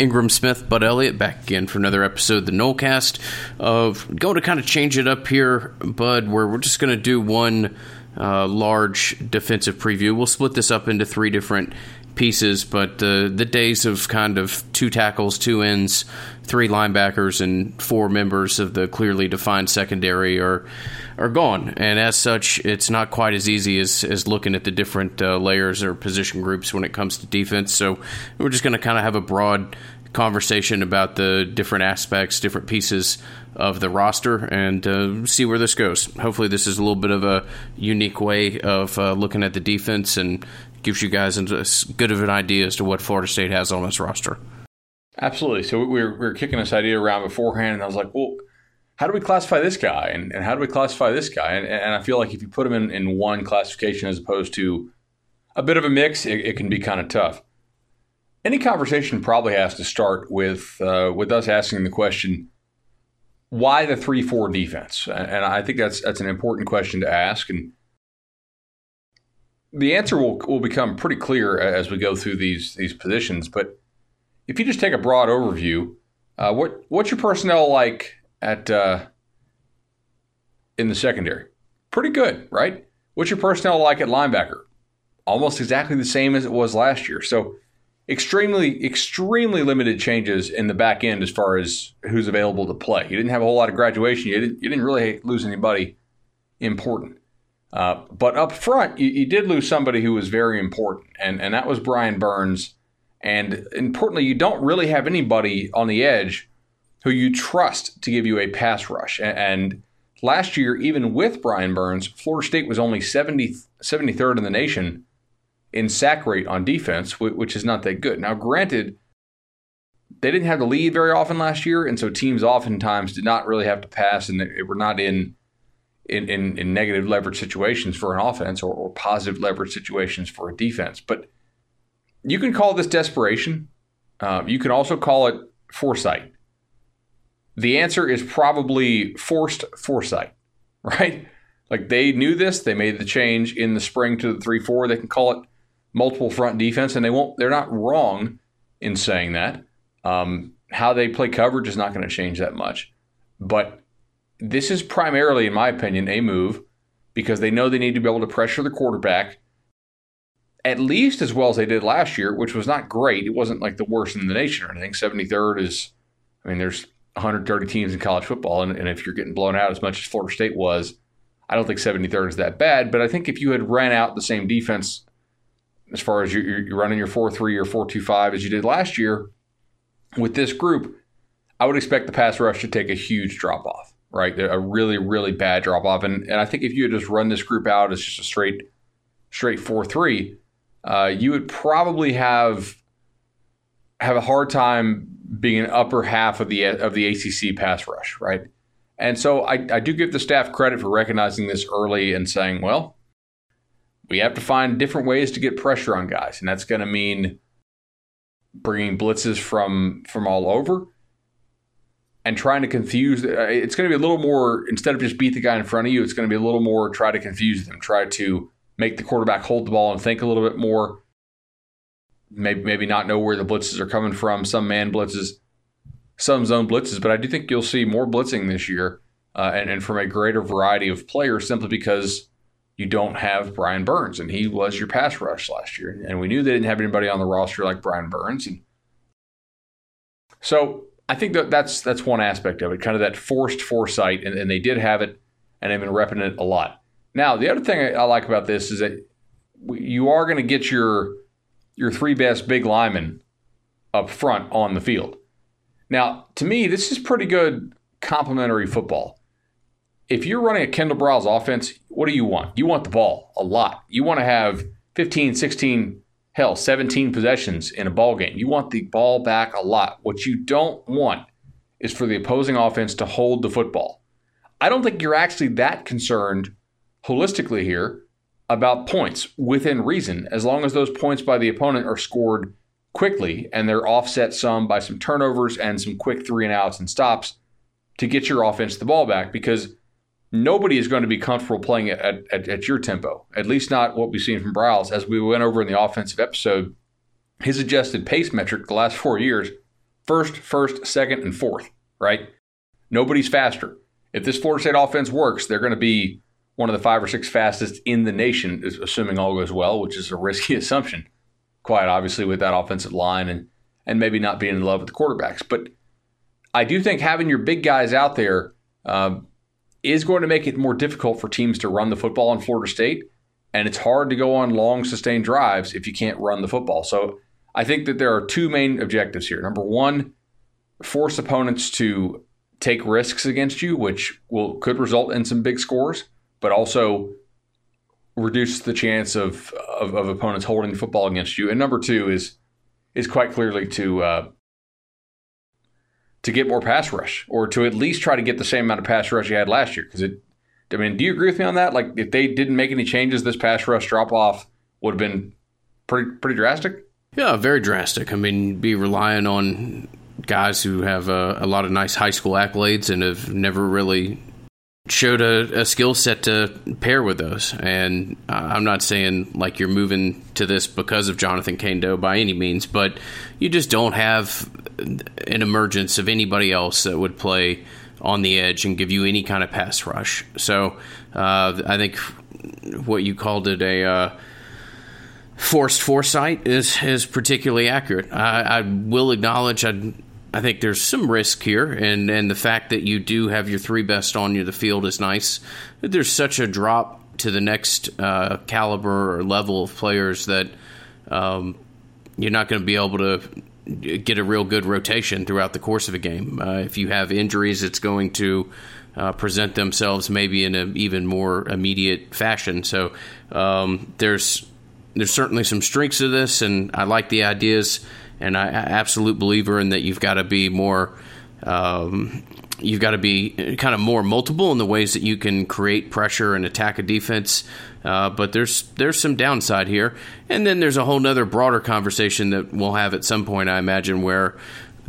Ingram Smith, Bud Elliott, back again for another episode of the Nolecast. Of going to kind of change it up here, Bud, where we're just going to do one uh, large defensive preview. We'll split this up into three different pieces, but uh, the days of kind of two tackles, two ends, three linebackers, and four members of the clearly defined secondary are are gone. And as such, it's not quite as easy as, as looking at the different uh, layers or position groups when it comes to defense. So we're just going to kind of have a broad conversation about the different aspects, different pieces of the roster, and uh, see where this goes. Hopefully, this is a little bit of a unique way of uh, looking at the defense and gives you guys as good of an idea as to what Florida State has on this roster. Absolutely. So we were, we were kicking this idea around beforehand, and I was like, well, how do we classify this guy? And, and how do we classify this guy? And, and I feel like if you put him in, in one classification as opposed to a bit of a mix, it, it can be kind of tough. Any conversation probably has to start with uh, with us asking the question, why the three four defense? And I think that's that's an important question to ask. And the answer will will become pretty clear as we go through these these positions. But if you just take a broad overview, uh, what what's your personnel like at uh, in the secondary? Pretty good, right? What's your personnel like at linebacker? Almost exactly the same as it was last year. So extremely, extremely limited changes in the back end as far as who's available to play. You didn't have a whole lot of graduation. You didn't, you didn't really lose anybody important. Uh, but up front, you, you, did lose somebody who was very important, and, and that was Brian Burns. And importantly, you don't really have anybody on the edge who you trust to give you a pass rush. And, last year, even with Brian Burns, Florida State was only 70, 73rd in the nation in sack rate on defense, which is not that good. Now, granted, they didn't have the lead very often last year, and so teams oftentimes did not really have to pass, and they were not in in, in, in negative leverage situations for an offense or, or positive leverage situations for a defense. But you can call this desperation. Uh, you can also call it foresight. The answer is probably forced foresight, right? Like they knew this, they made the change in the spring to the 3 4. They can call it multiple front defense, and they won't. They're not wrong in saying that. Um, how they play coverage is not going to change that much, but this is primarily, in my opinion, a move because they know they need to be able to pressure the quarterback at least as well as they did last year, which was not great. It wasn't like the worst in the nation or anything. 73rd is, I mean, there's 130 teams in college football, and, and if you're getting blown out as much as Florida State was, I don't think 73rd is that bad. But I think if you had ran out the same defense as far as you're, you're running your 4 3 or 4 2 5 as you did last year with this group, I would expect the pass rush to take a huge drop off right? A really, really bad drop off. And, and I think if you had just run this group out as just a straight, straight 4 3, uh, you would probably have have a hard time being an upper half of the of the ACC pass rush, right? And so I, I do give the staff credit for recognizing this early and saying, well, we have to find different ways to get pressure on guys, and that's going to mean bringing blitzes from from all over and trying to confuse. Uh, it's going to be a little more instead of just beat the guy in front of you. It's going to be a little more try to confuse them, try to make the quarterback hold the ball and think a little bit more. Maybe maybe not know where the blitzes are coming from. Some man blitzes, some zone blitzes, but I do think you'll see more blitzing this year, uh, and, and from a greater variety of players, simply because you don't have Brian Burns, and he was your pass rush last year, and we knew they didn't have anybody on the roster like Brian Burns, and so I think that that's that's one aspect of it, kind of that forced foresight, and, and they did have it, and they've been repping it a lot. Now, the other thing I, I like about this is that you are going to get your your three best big linemen up front on the field. Now, to me, this is pretty good complementary football. If you're running a Kendall Briles offense, what do you want? You want the ball a lot. You want to have 15, 16 hell, 17 possessions in a ball game. You want the ball back a lot. What you don't want is for the opposing offense to hold the football. I don't think you're actually that concerned holistically here about points within reason, as long as those points by the opponent are scored quickly and they're offset some by some turnovers and some quick three and outs and stops to get your offense the ball back because nobody is going to be comfortable playing at, at, at, your tempo, at least not what we've seen from Briles. As we went over in the offensive episode, his adjusted pace metric the last four years first, first, second, and fourth, right? Nobody's faster. If this Florida State offense works, they're going to be one of the five or six fastest in the nation, assuming all goes well, which is a risky assumption, quite obviously, with that offensive line and, and maybe not being in love with the quarterbacks. But I do think having your big guys out there um, is going to make it more difficult for teams to run the football in Florida State. And it's hard to go on long, sustained drives if you can't run the football. So I think that there are two main objectives here. Number one, force opponents to take risks against you, which will could result in some big scores, but also reduce the chance of, of, of opponents holding the football against you. And number two is is quite clearly to uh, to get more pass rush, or to at least try to get the same amount of pass rush you had last year. Because it, I mean, do you agree with me on that? Like, if they didn't make any changes, this pass rush drop off would have been pretty pretty drastic. Yeah, very drastic. I mean, be relying on guys who have a, a lot of nice high school accolades and have never really showed a, a skill set to pair with those. And uh, I'm not saying like you're moving to this because of Jonathan Kaindoh by any means, but you just don't have an emergence of anybody else that would play on the edge and give you any kind of pass rush. So uh, I think what you called it a uh, forced foresight is is particularly accurate. I, I will acknowledge I I think there's some risk here, and, and the fact that you do have your three best on you the field is nice. There's such a drop to the next uh, caliber or level of players that um, you're not going to be able to get a real good rotation throughout the course of a game. Uh, if you have injuries, it's going to uh, present themselves maybe in an even more immediate fashion. So um, there's there's certainly some strengths to this, and I like the ideas and I, absolute believer in that you've got to be more. Um, you've got to be kind of more multiple in the ways that you can create pressure and attack a defense. Uh, but there's there's some downside here, and then there's a whole other broader conversation that we'll have at some point, I imagine, where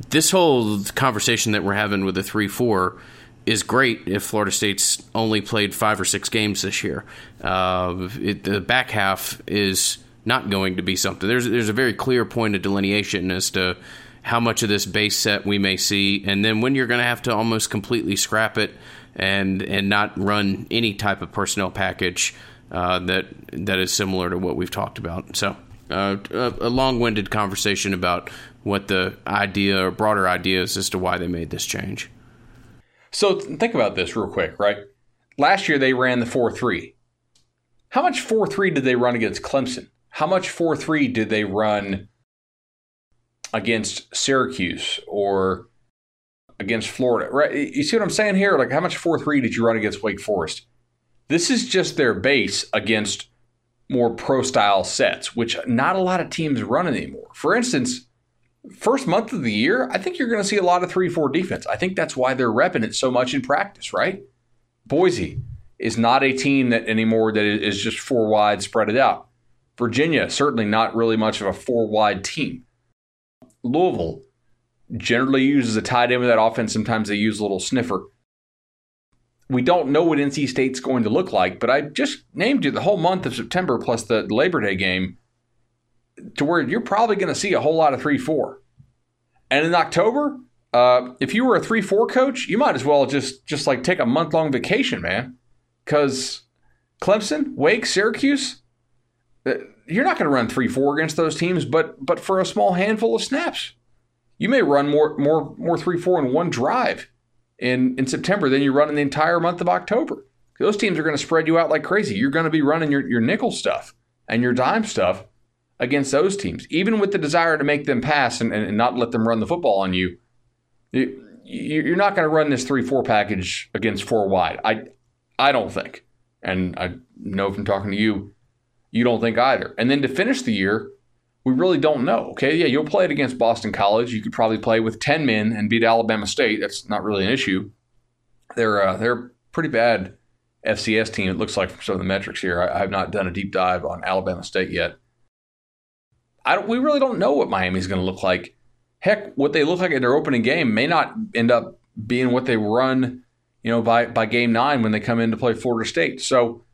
this whole conversation that we're having with the three four is great if Florida State's only played five or six games this year. Uh, it, the back half is not going to be something. There's there's a very clear point of delineation as to how much of this base set we may see, and then when you're going to have to almost completely scrap it and and not run any type of personnel package uh, that that is similar to what we've talked about. So uh, a, a long-winded conversation about what the idea or broader ideas as to why they made this change. So think about this real quick, right? Last year they ran the four three. How much four three did they run against Clemson? How much 4 3 did they run against Syracuse or against Florida? Right? You see what I'm saying here? Like, how much 4 3 did you run against Wake Forest? This is just their base against more pro style sets, which not a lot of teams run anymore. For instance, first month of the year, I think you're going to see a lot of 3 4 defense. I think that's why they're repping it so much in practice, right? Boise is not a team that anymore that is just four wide spread it out. Virginia, certainly not really much of a four wide team. Louisville generally uses a tight end with that offense. Sometimes they use a little sniffer. We don't know what NC State's going to look like, but I just named you the whole month of September plus the Labor Day game to where you're probably going to see a whole lot of 3 4. And in October, uh, if you were a 3 4 coach, you might as well just, just like take a month long vacation, man. Because Clemson, Wake, Syracuse, Uh, you're not going to run three four against those teams, but but for a small handful of snaps, you may run more more more three four in one drive in in September than you run in the entire month of October. Those teams are going to spread you out like crazy. You're going to be running your your nickel stuff and your dime stuff against those teams, even with the desire to make them pass and, and not let them run the football on you. You're not going to run this three four package against four wide. I I don't think, and I know from talking to you you don't think either. And then to finish the year, we really don't know. Okay, yeah, you'll play it against Boston College. You could probably play with ten men and beat Alabama State. That's not really an issue. They're uh, they're pretty bad FCS team. It looks like from some of the metrics here. I, have not done a deep dive on Alabama State yet. I we really don't know what Miami's going to look like. Heck, what they look like in their opening game may not end up being what they run, you know, by by game nine when they come in to play Florida State. So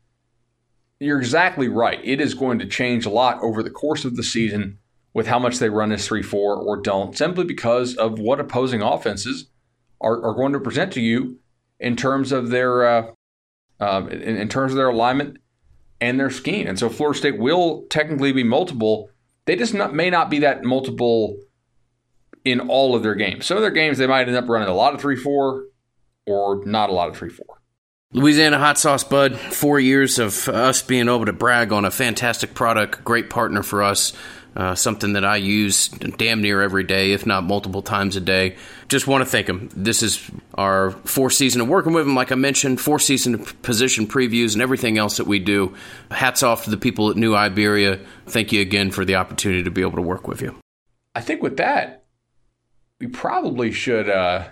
you're exactly right. It is going to change a lot over the course of the season with how much they run this 3 4 or don't, simply because of what opposing offenses are, are going to present to you in terms of their uh, um, in, in, terms of their alignment and their scheme. And so Florida State will technically be multiple. They just not, may not be that multiple in all of their games. Some of their games they might end up running a lot of 3 4 or not a lot of 3 4. Louisiana Hot Sauce Bud, four years of us being able to brag on a fantastic product, great partner for us. Uh, something that I use damn near every day, if not multiple times a day. Just want to thank them. This is our fourth season of working with them, like I mentioned, fourth season of position previews and everything else that we do. Hats off to the people at New Iberia. Thank you again for the opportunity to be able to work with you. I think with that, we probably should uh,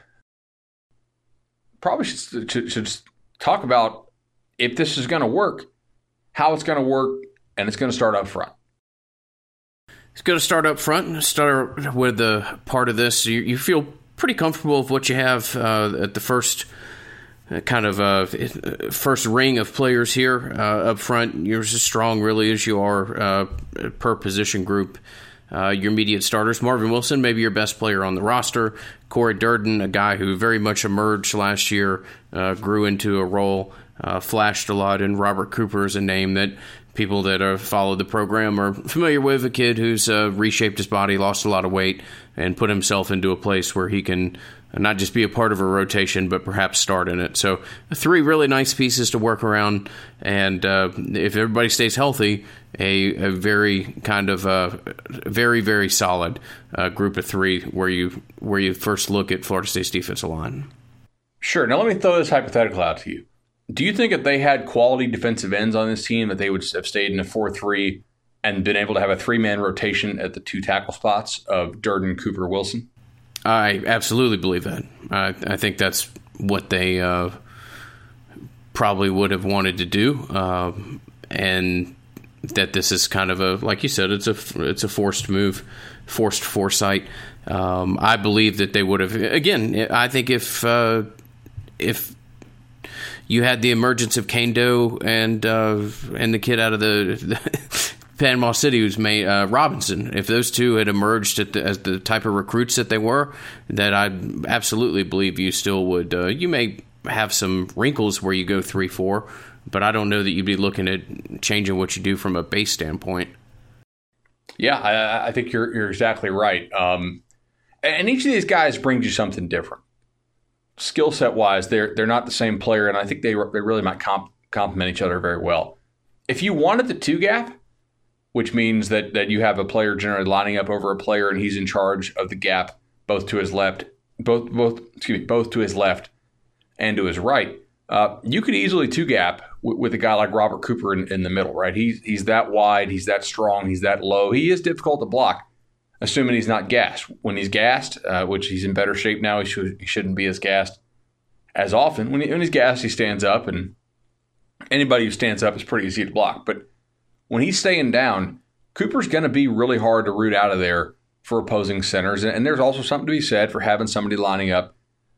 probably should, should, should talk about if this is going to work, how it's going to work, and it's going to start up front. It's going to start up front. and Start with the part of this. You, you feel pretty comfortable with what you have uh, at the first uh, kind of uh, first ring of players here uh, up front. You're as strong, really, as you are uh, per position group. Uh, your immediate starters, Marvin Wilson, maybe your best player on the roster. Cory Durden, a guy who very much emerged last year, uh, grew into a role, uh, flashed a lot, and Robert Cooper is a name that people that have followed the program are familiar with. A kid who's uh, reshaped his body, lost a lot of weight, and put himself into a place where he can not just be a part of a rotation, but perhaps start in it. So, three really nice pieces to work around. And uh, if everybody stays healthy, a, a very kind of uh, very very solid uh, group of three where you where you first look at Florida State's defensive line. Sure. Now let me throw this hypothetical out to you. Do you think if they had quality defensive ends on this team that they would have stayed in a four three and been able to have a three man rotation at the two tackle spots of Durden, Cooper, Wilson? I absolutely believe that. I, I think that's what they uh, probably would have wanted to do, uh, and that this is kind of a like you said, it's a it's a forced move, forced foresight. Um, I believe that they would have again. I think if uh, if you had the emergence of Kaindoh and uh, and the kid out of the, the Panama City, who's made uh, Robinson. If those two had emerged the, as the type of recruits that they were, that I absolutely believe you still would. Uh, you may have some wrinkles where you go three four, but I don't know that you'd be looking at changing what you do from a base standpoint. Yeah, I, I think you're you're exactly right. Um, and each of these guys brings you something different. Skill set wise, they're they're not the same player, and I think they they really might comp, complement each other very well. If you wanted the two gap, which means that that you have a player generally lining up over a player and he's in charge of the gap both to his left, both both excuse me, both to his left and to his right. Uh, you could easily two gap with, with, a guy like Robert Cooper in, in, the middle, right? He's he's that wide, he's that strong, he's that low. He is difficult to block, assuming he's not gassed. When he's gassed, uh, which he's in better shape now, he should he shouldn't be as gassed as often. When, he, when he's gassed, he stands up, and anybody who stands up is pretty easy to block. But when he's staying down, Cooper's going to be really hard to root out of there for opposing centers. And there's also something to be said for having somebody lining up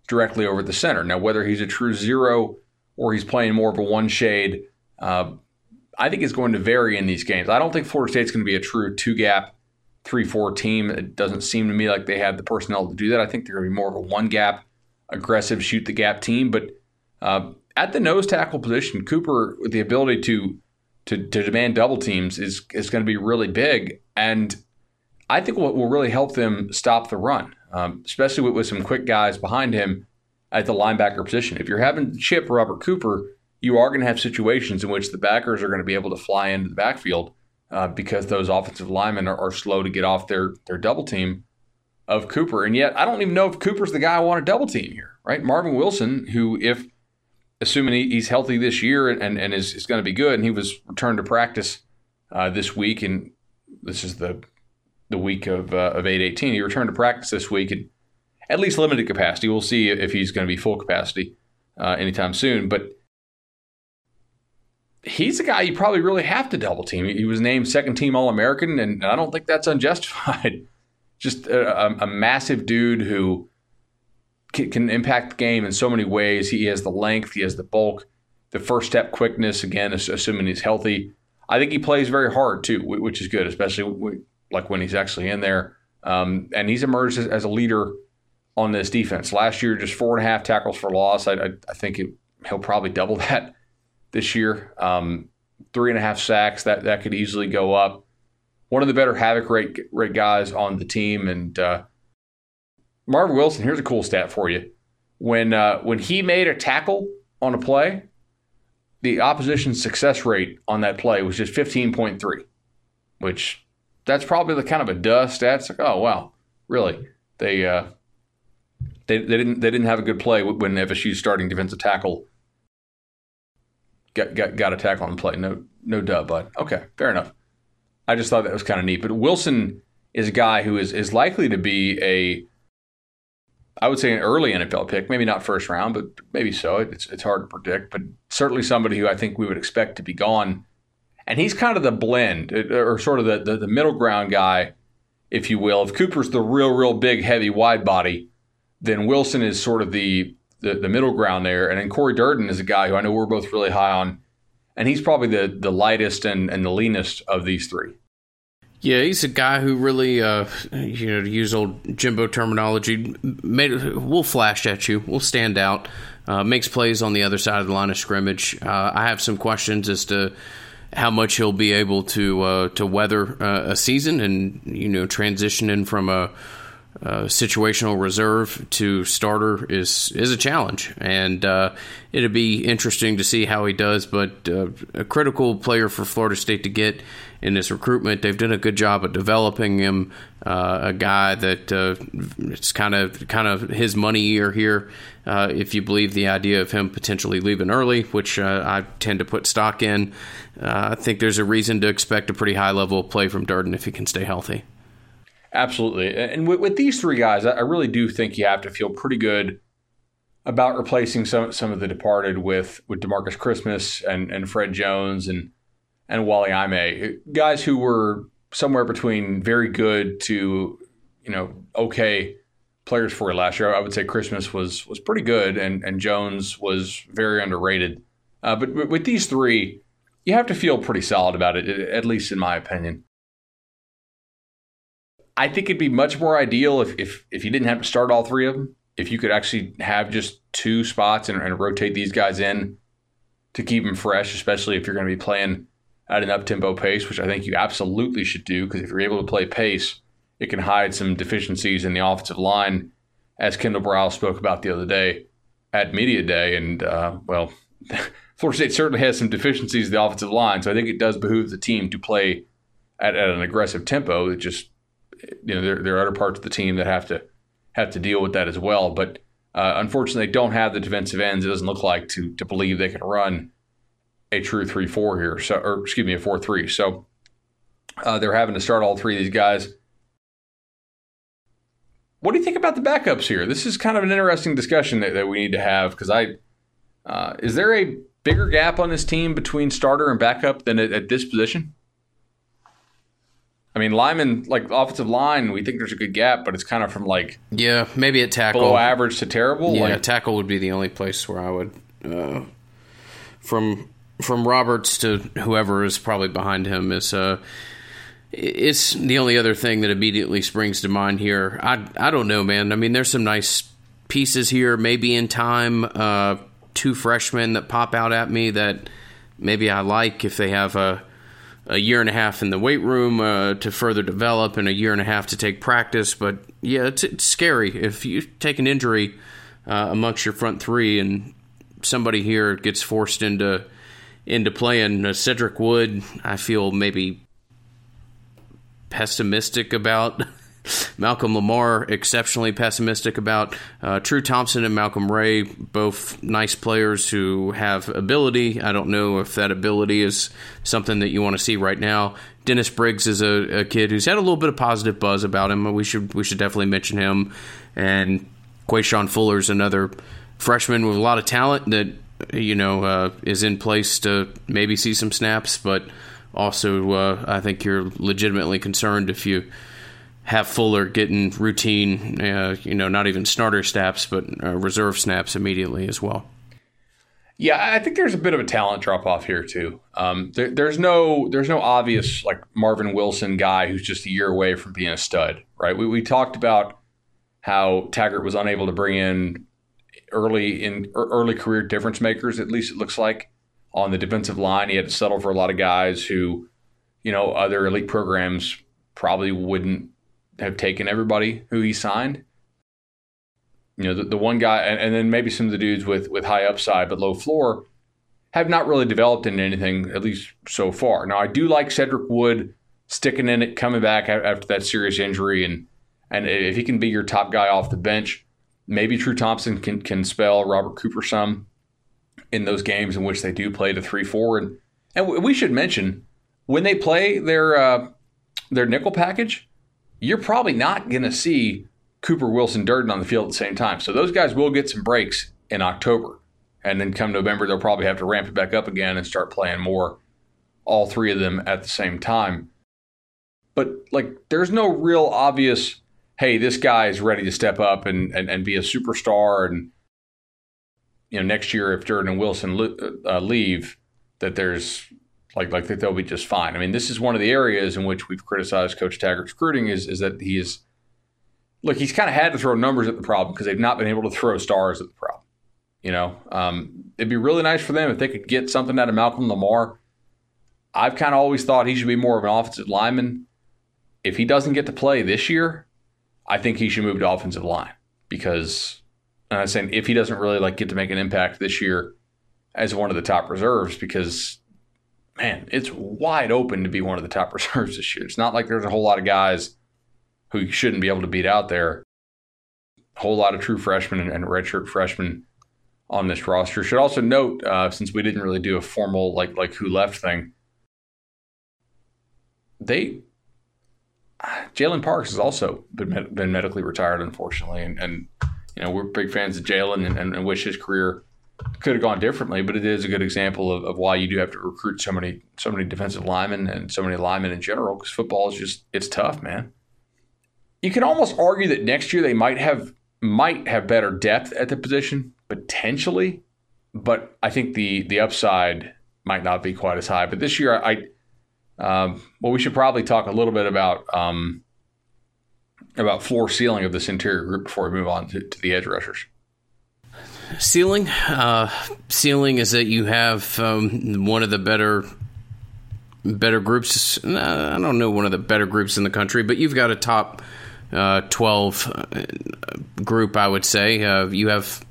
directly over the center. Now, whether he's a true zero or he's playing more of a one shade, uh, I think it's going to vary in these games. I don't think Florida State's going to be a true two gap, three four team. It doesn't seem to me like they have the personnel to do that. I think they're going to be more of a one gap, aggressive, shoot the gap team. But uh, at the nose tackle position, Cooper, with the ability to to, to demand double teams is is going to be really big, and I think what will really help them stop the run, um, especially with, with some quick guys behind him at the linebacker position. If you're having chip or Robert Cooper, you are going to have situations in which the backers are going to be able to fly into the backfield uh, because those offensive linemen are, are, slow to get off their their double team of Cooper. And yet, I don't even know if Cooper's the guy I want to double team here, right? Marvin Wilson, who if assuming he's healthy this year and, and is, is going to be good. And he was returned to practice uh, this week, and this is the the week of uh, of eight eighteen. He returned to practice this week, and at least limited capacity. We'll see if he's going to be full capacity uh, anytime soon, but. He's a guy you probably really have to double team. He was named second team All American, and I don't think that's unjustified. Just a, a massive dude who can, can impact the game in so many ways. He has the length, he has the bulk, the first step quickness. Again, assuming he's healthy, I think he plays very hard too, which is good, especially like when he's actually in there. Um, and he's emerged as, a leader on this defense. Last year, just four and a half tackles for loss. I, I, I think it, he'll probably double that this year. Um, three and a half sacks that that could easily go up. One of the better havoc rate rate guys on the team, and uh, Marvin Wilson. Here's a cool stat for you: when uh, when he made a tackle on a play, the opposition's success rate on that play was just 15.3, which that's probably the kind of a dust. It's like, oh wow, really? They uh, they they didn't they didn't have a good play when FSU's starting defensive tackle got got, got a tackle on the play. No no dub, bud. Okay, fair enough. I just thought that was kind of neat. But Wilson is a guy who is is likely to be a I would say an early NFL pick, maybe not first round, but maybe so. It's it's hard to predict, but certainly somebody who I think we would expect to be gone. And he's kind of the blend, uh, or sort of the, the, the middle ground guy, if you will. If Cooper's the real, real big, heavy, wide body, then Wilson is sort of the the, the middle ground there. And then Cory Durden is a guy who I know we're both really high on, and he's probably the the lightest and, and the leanest of these three. Yeah, he's a guy who really, uh, you know, to use old Jimbo terminology, made will flash at you, will stand out, uh, makes plays on the other side of the line of scrimmage. Uh, I have some questions as to how much he'll be able to uh, to weather uh, a season and you know transitioning from a uh, situational reserve to starter is is a challenge, and uh, it'll be interesting to see how he does. But uh, a critical player for Florida State to get in this recruitment, they've done a good job of developing him. Uh, a guy that uh, it's kind of kind of his money year here, if you believe the idea of him potentially leaving early, which I tend to put stock in. I think there's a reason to expect a pretty high level of play from Durden if he can stay healthy. Absolutely. And with, with these three guys, I really do think you have to feel pretty good about replacing some some of the departed with with Demarcus Christmas and and Fred Jones and and Wally Aime, guys who were somewhere between very good to you know okay players for you last year. I would say Christmas was was pretty good and and Jones was very underrated. Uh, but with these three, you have to feel pretty solid about it, at least in my opinion. I think it'd be much more ideal if, if if you didn't have to start all three of them. If you could actually have just two spots and, and rotate these guys in to keep them fresh, especially if you're going to be playing at an up tempo pace, which I think you absolutely should do because if you're able to play pace, it can hide some deficiencies in the offensive line, as Kendall Briles spoke about the other day at media day. And uh, well, Florida State certainly has some deficiencies in the offensive line, so I think it does behoove the team to play at, at an aggressive tempo. It just you know there, there are other parts of the team that have to have to deal with that as well. But uh, unfortunately, they don't have the defensive ends. It doesn't look like to to believe they can run a true three four here. So or excuse me, a four three. So uh, they're having to start all three of these guys. What do you think about the backups here? This is kind of an interesting discussion that, that we need to have because I uh, is there a bigger gap on this team between starter and backup than at, at this position? I mean, lineman, like offensive line, we think there's a good gap, but it's kind of from like yeah, maybe at tackle below average to terrible. Yeah, like, tackle would be the only place where I would uh, from from Roberts to whoever is probably behind him is uh, it's the only other thing that immediately springs to mind here. I I don't know, man. I mean, there's some nice pieces here. Maybe in time, uh, two freshmen that pop out at me that maybe I like if they have a a year and a half in the weight room uh, to further develop and a year and a half to take practice. But yeah, it's, it's scary if you take an injury uh, amongst your front three and somebody here gets forced into into playing. Uh, Cedric Wood, I feel maybe pessimistic about. Malcolm Lamar, exceptionally pessimistic about. Uh, True Thompson and Malcolm Ray, both nice players who have ability. I don't know if that ability is something that you want to see right now. Dennis Briggs is a, a kid who's had a little bit of positive buzz about him. We should we should definitely mention him. And Quashon Fuller is another freshman with a lot of talent that you know uh, is in place to maybe see some snaps, but also uh, I think you're legitimately concerned if you have Fuller getting routine, uh, you know, not even starter snaps, but uh, reserve snaps immediately as well. Yeah, I think there's a bit of a talent drop off here too. Um, there, there's no there's no obvious like Marvin Wilson guy who's just a year away from being a stud, right? We, we talked about how Taggart was unable to bring in early in early career difference makers. At least it looks like on the defensive line, he had to settle for a lot of guys who, you know, other elite programs probably wouldn't have taken everybody who he signed you know, the, the one guy, and, and, then maybe some of the dudes with with high upside but low floor have not really developed into anything, at least so far. Now, I do like Cedric Wood sticking in it, coming back after that serious injury, and and if he can be your top guy off the bench, maybe True Thompson can can spell Robert Cooper some in those games in which they do play to three four, and and we should mention when they play their uh, their nickel package, you're probably not going to see Cooper, Wilson, Durden on the field at the same time. So those guys will get some breaks in October. And then come November, they'll probably have to ramp it back up again and start playing more, all three of them at the same time. But like, there's no real obvious, hey, this guy is ready to step up and, and, and be a superstar. And, you know, next year, if Durden and Wilson uh, leave, that there's like like they'll be just fine. I mean, this is one of the areas in which we've criticized Coach Taggart's recruiting is is that he is look, he's kind of had to throw numbers at the problem because they've not been able to throw stars at the problem. You know, um, it'd be really nice for them if they could get something out of Malcolm Lamar. I've kind of always thought he should be more of an offensive lineman. If he doesn't get to play this year, I think he should move to offensive line because and I'm saying if he doesn't really like get to make an impact this year as one of the top reserves because man, it's wide open to be one of the top reserves this year. It's not like there's a whole lot of guys who you shouldn't be able to beat out there. A whole lot of true freshmen and, redshirt freshmen on this roster. Should also note, uh, since we didn't really do a formal like like who left thing, they Jalen Parks has also been been medically retired, unfortunately, and, and you know we're big fans of Jalen and, and, wish his career could have gone differently. But it is a good example of, of why you do have to recruit so many so many defensive linemen and so many linemen in general because football is just it's tough, man you can almost argue that next year they might have might have better depth at the position potentially, but I think the the upside might not be quite as high. But this year, I um, well, we should probably talk a little bit about um, about floor ceiling of this interior group before we move on to, to the edge rushers. Ceiling, uh, ceiling is that you have um, one of the better better groups. I don't know one of the better groups in the country, but you've got a top uh, 12 uh, group, I would say. Uh, you have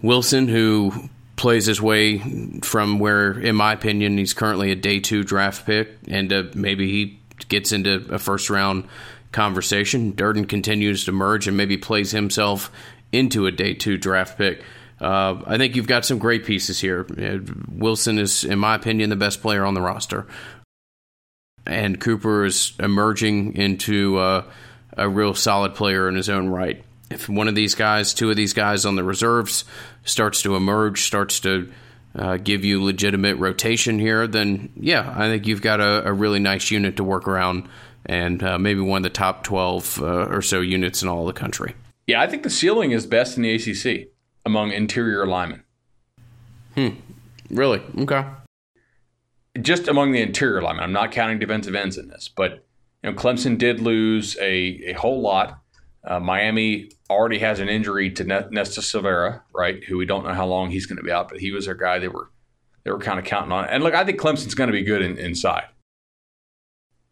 Wilson, who plays his way from where, in my opinion, he's currently a day two draft pick, and uh, maybe he gets into a first round conversation. Durden continues to merge and maybe plays himself into a day two draft pick. Uh, I think you've got some great pieces here. Uh, Wilson is, in my opinion, the best player on the roster. And Cooper is emerging into uh, a real solid player in his own right. If one of these guys, two of these guys on the reserves, starts to emerge, starts to uh, give you legitimate rotation here, then yeah, I think you've got a, a really nice unit to work around and uh, maybe one of the top 12 uh, or so units in all the country. Yeah, I think the ceiling is best in the ACC among interior linemen. Hmm. Really? Okay. Just among the interior linemen. I'm not counting defensive ends in this, but you know, Clemson did lose a, a whole lot. Uh, Miami already has an injury to Nesta Silvera, right? Who we don't know how long he's going to be out, but he was their guy. They were they were kind of counting on. And look, I think Clemson's going to be good in, inside.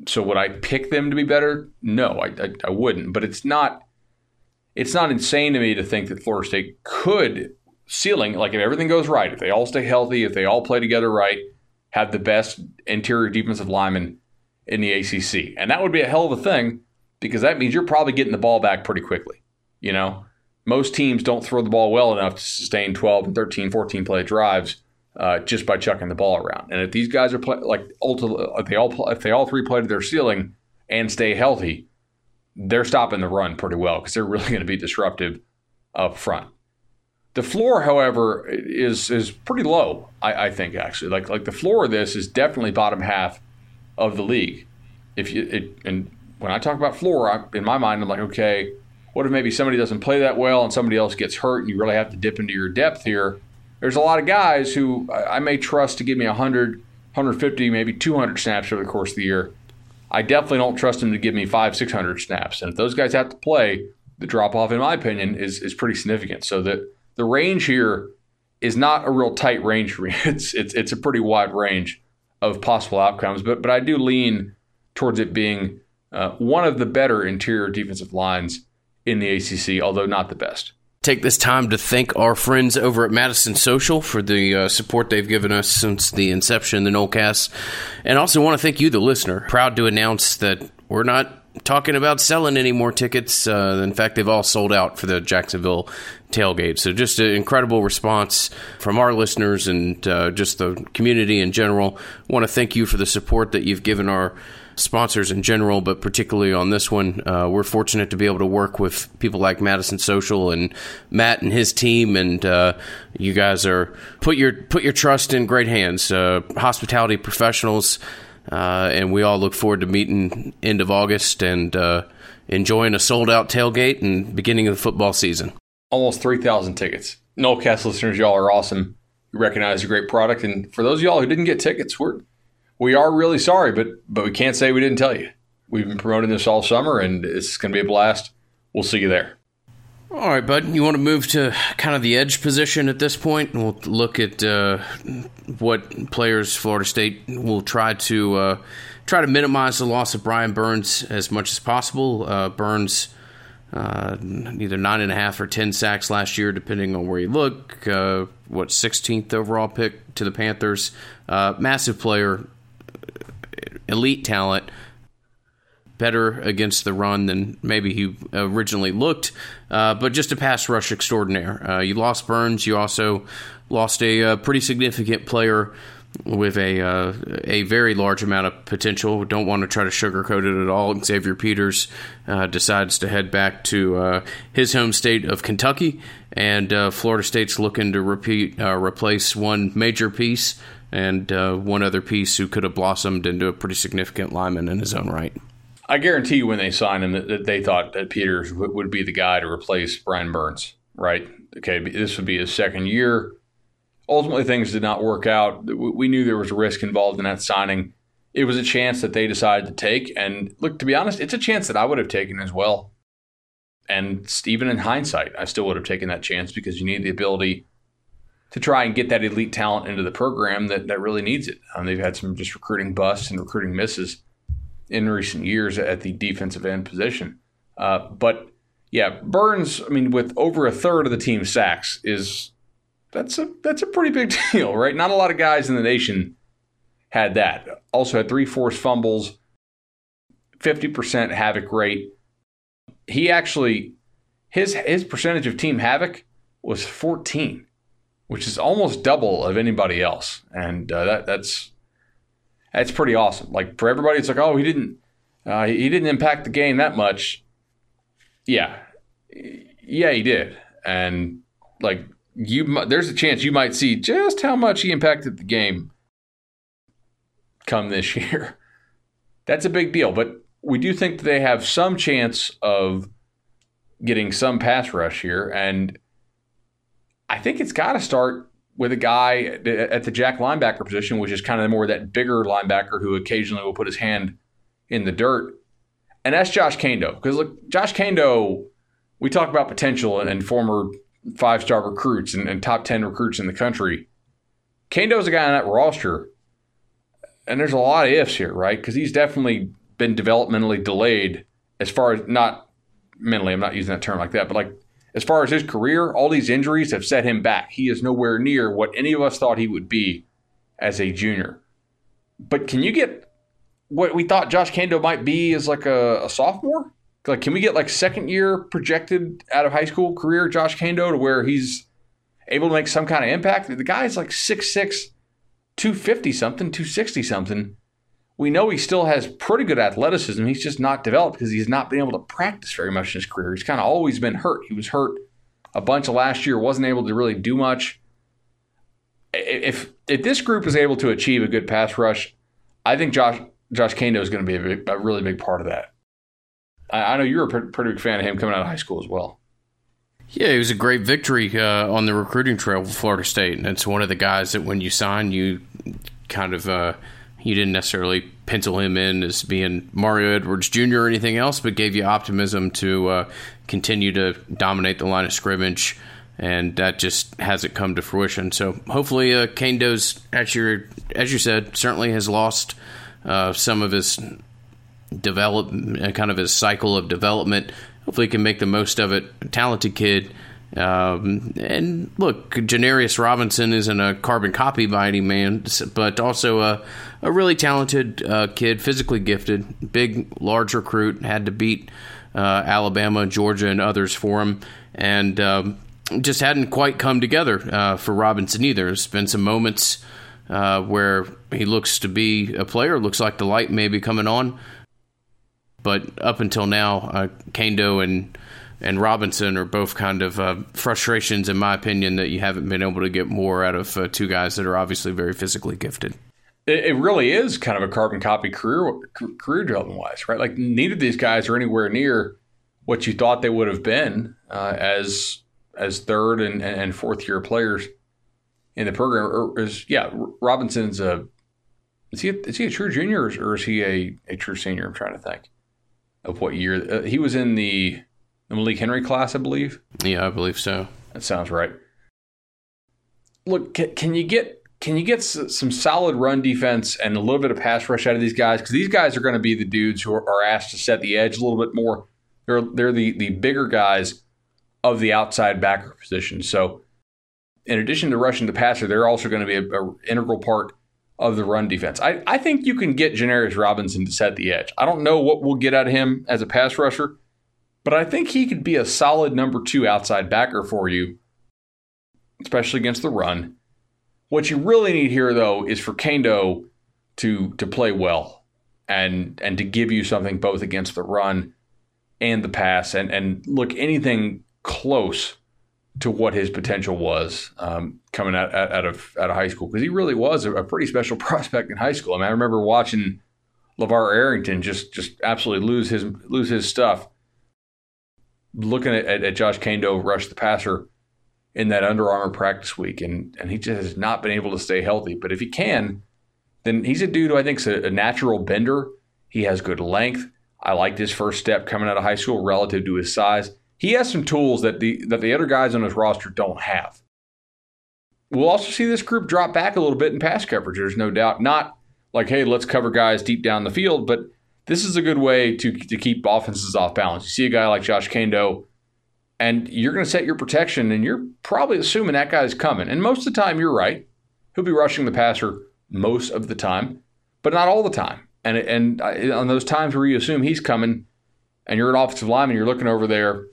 So would I pick them to be better? No, I, I, I wouldn't. But it's not it's not insane to me to think that Florida State could ceiling like if everything goes right, if they all stay healthy, if they all play together right, have the best interior defensive lineman in the ACC. And that would be a hell of a thing because that means you're probably getting the ball back pretty quickly. You know, most teams don't throw the ball well enough to sustain 12 and 13, 14 play drives uh, just by chucking the ball around. And if these guys are play, like ultimately, if they all play, if they all three play to their ceiling and stay healthy, they're stopping the run pretty well because they're really going to be disruptive up front. The floor, however, is is pretty low. I, I think actually, like like the floor of this is definitely bottom half of the league. If you it, and when I talk about floor, I, in my mind, I'm like, okay, what if maybe somebody doesn't play that well and somebody else gets hurt and you really have to dip into your depth here? there's a lot of guys who I may trust to give me 100, 150, maybe 200 snaps over the course of the year. I definitely don't trust them to give me five, 600 snaps. And if those guys have to play, the drop off, in my opinion, is is pretty significant. So that the range here is not a real tight range for me. It's it's it's a pretty wide range of possible outcomes. But but I do lean towards it being uh, one of the better interior defensive lines in the ACC, although not the best take this time to thank our friends over at Madison Social for the uh, support they've given us since the inception of the Nolecast. And also want to thank you, the listener. Proud to announce that we're not talking about selling any more tickets. Uh, in fact, they've all sold out for the Jacksonville tailgate. So just an incredible response from our listeners and uh, just the community in general. want to thank you for the support that you've given our sponsors in general, but particularly on this one. Uh, we're fortunate to be able to work with people like Madison Social and Matt and his team, and uh, you guys are put your put your trust in great hands. Uh, hospitality professionals, uh, and we all look forward to meeting end of August and uh, enjoying a sold out tailgate and beginning of the football season. Almost three thousand tickets. Nolecast listeners, y'all are awesome. You recognize a great product, and for those of y'all who didn't get tickets, we're we are really sorry, but but we can't say we didn't tell you. We've been promoting this all summer, and it's going to be a blast. We'll see you there. All right, bud. You want to move to kind of the edge position at this point? We'll look at uh, what players Florida State will try to uh, try to minimize the loss of Brian Burns as much as possible. Uh, Burns. Uh, either nine and a half or ten sacks last year, depending on where you look. Uh, what 16th overall pick to the Panthers? Uh, massive player, elite talent, better against the run than maybe he originally looked, uh, but just a pass rush extraordinaire. Uh, you lost Burns. You also lost a, uh, pretty significant player with a uh, a very large amount of potential. Don't want to try to sugarcoat it at all. Xavier Peters uh, decides to head back to his home state of Kentucky, and Florida State's looking to repeat replace one major piece and uh, one other piece who could have blossomed into a pretty significant lineman in his own right. I guarantee you, when they signed him, that, they thought that Peters would be the guy to replace Brian Burns. Right? Okay, this would be his second year. Ultimately, things did not work out. We knew there was a risk involved in that signing. It was a chance that they decided to take, and look, to be honest, it's a chance that I would have taken as well. And even in hindsight, I still would have taken that chance because you need the ability to try and get that elite talent into the program that, that really needs it. Um, they've had some just recruiting busts and recruiting misses in recent years at the defensive end position. Uh, but yeah, Burns, I mean, with over a third of the team sacks, is that's a that's a pretty big deal, right? Not a lot of guys in the nation had that. Also had three forced fumbles, 50% havoc rate. He actually his his percentage of team havoc was 14 which is almost double of anybody else, and uh, that that's that's pretty awesome. Like for everybody, it's like, oh, he didn't uh, he didn't impact the game that much. Yeah, yeah, he did, and like you, there's a chance you might see just how much he impacted the game come this year. That's a big deal, but we do think that they have some chance of getting some pass rush here, and I think it's got to start with a guy at the jack linebacker position, which is kind of more that bigger linebacker who occasionally will put his hand in the dirt. And that's Josh Kaindoh. Because look, Josh Kaindoh, we talk about potential and, and former five star recruits and, and, top 10 recruits in the country. Kaindoh's a guy on that roster. And there's a lot of ifs here, right? Because he's definitely been developmentally delayed as far as not mentally, I'm not using that term like that, but like as far as his career, all these injuries have set him back. He is nowhere near what any of us thought he would be as a junior. But can you get what we thought Josh Kaindoh might be as like a, a sophomore? Like, can we get like second year projected out of high school career Josh Kaindoh to where he's able to make some kind of impact? The guy's like 6'6, 250 something, 260 something we know he still has pretty good athleticism. He's just not developed because he's not been able to practice very much in his career. He's kind of always been hurt. He was hurt a bunch of last year, wasn't able to really do much. If if this group is able to achieve a good pass rush, I think Josh Josh Kaindoh is going to be a, big, a, really big part of that. I, I know you're a pretty big fan of him coming out of high school as well. Yeah, it was a great victory uh, on the recruiting trail for Florida State, and it's one of the guys that when you sign, you kind of uh, you didn't necessarily pencil him in as being Mario Edwards Jr. or anything else, but gave you optimism to uh, continue to dominate the line of scrimmage, and that just hasn't come to fruition. So hopefully, uh, Kaindoh's, as you as you said, certainly has lost uh, some of his develop kind of his cycle of development hopefully he can make the most of it. Talented kid. Um, and look, Janarius Robinson isn't a carbon copy by any means, but also a, a really talented uh, kid, physically gifted, big, large recruit, had to beat uh, Alabama, Georgia, and others for him, and um, just hadn't quite come together uh, for Robinson either. There's been some moments uh, where he looks to be a player, looks like the light may be coming on, but up until now, uh, Kaindoh and and Robinson are both kind of uh, frustrations, in my opinion, that you haven't been able to get more out of uh, two guys that are obviously very physically gifted. It, it really is kind of a carbon copy career career development wise, right? Like neither of these guys are anywhere near what you thought they would have been uh, as as third and, and fourth year players in the program. Or is yeah, Robinson's a is he a, is he a true junior or is, or is he a, a true senior? I'm trying to think of what year uh, he was in the, the Malik Henry class, I believe. Yeah, I believe so. That sounds right. Look, can, can you get can you get some solid run defense and a little bit of pass rush out of these guys? Because these guys are going to be the dudes who are, asked to set the edge a little bit more. They're they're the the bigger guys of the outside backer position. So, in addition to rushing the passer, they're also going to be an integral part of the run defense. I, I think you can get Janarius Robinson to set the edge. I don't know what we'll get out of him as a pass rusher, but I think he could be a solid number two outside backer for you, especially against the run. What you really need here, though, is for Kaindoh to to play well and and to give you something both against the run and the pass. And and look, anything close to what his potential was um, coming out, out, of out of high school because he really was a, a, pretty special prospect in high school. I mean, I remember watching LaVar Arrington just just absolutely lose his lose his stuff. Looking at, at, Josh Kaindoh rush the passer in that Under Armour practice week, and and he just has not been able to stay healthy. But if he can, then he's a dude who I think is a, a natural bender. He has good length. I liked his first step coming out of high school relative to his size he has some tools that the that the other guys on his roster don't have. We'll also see this group drop back a little bit in pass coverage. There's no doubt. Not like, hey, let's cover guys deep down the field, but this is a good way to, to keep offenses off balance. You see a guy like Josh Kaindoh, and you're going to set your protection, and you're probably assuming that guy's coming. And most of the time, you're right. He'll be rushing the passer most of the time, but not all the time. And and on those times where you assume he's coming, and you're an offensive lineman, you're looking over there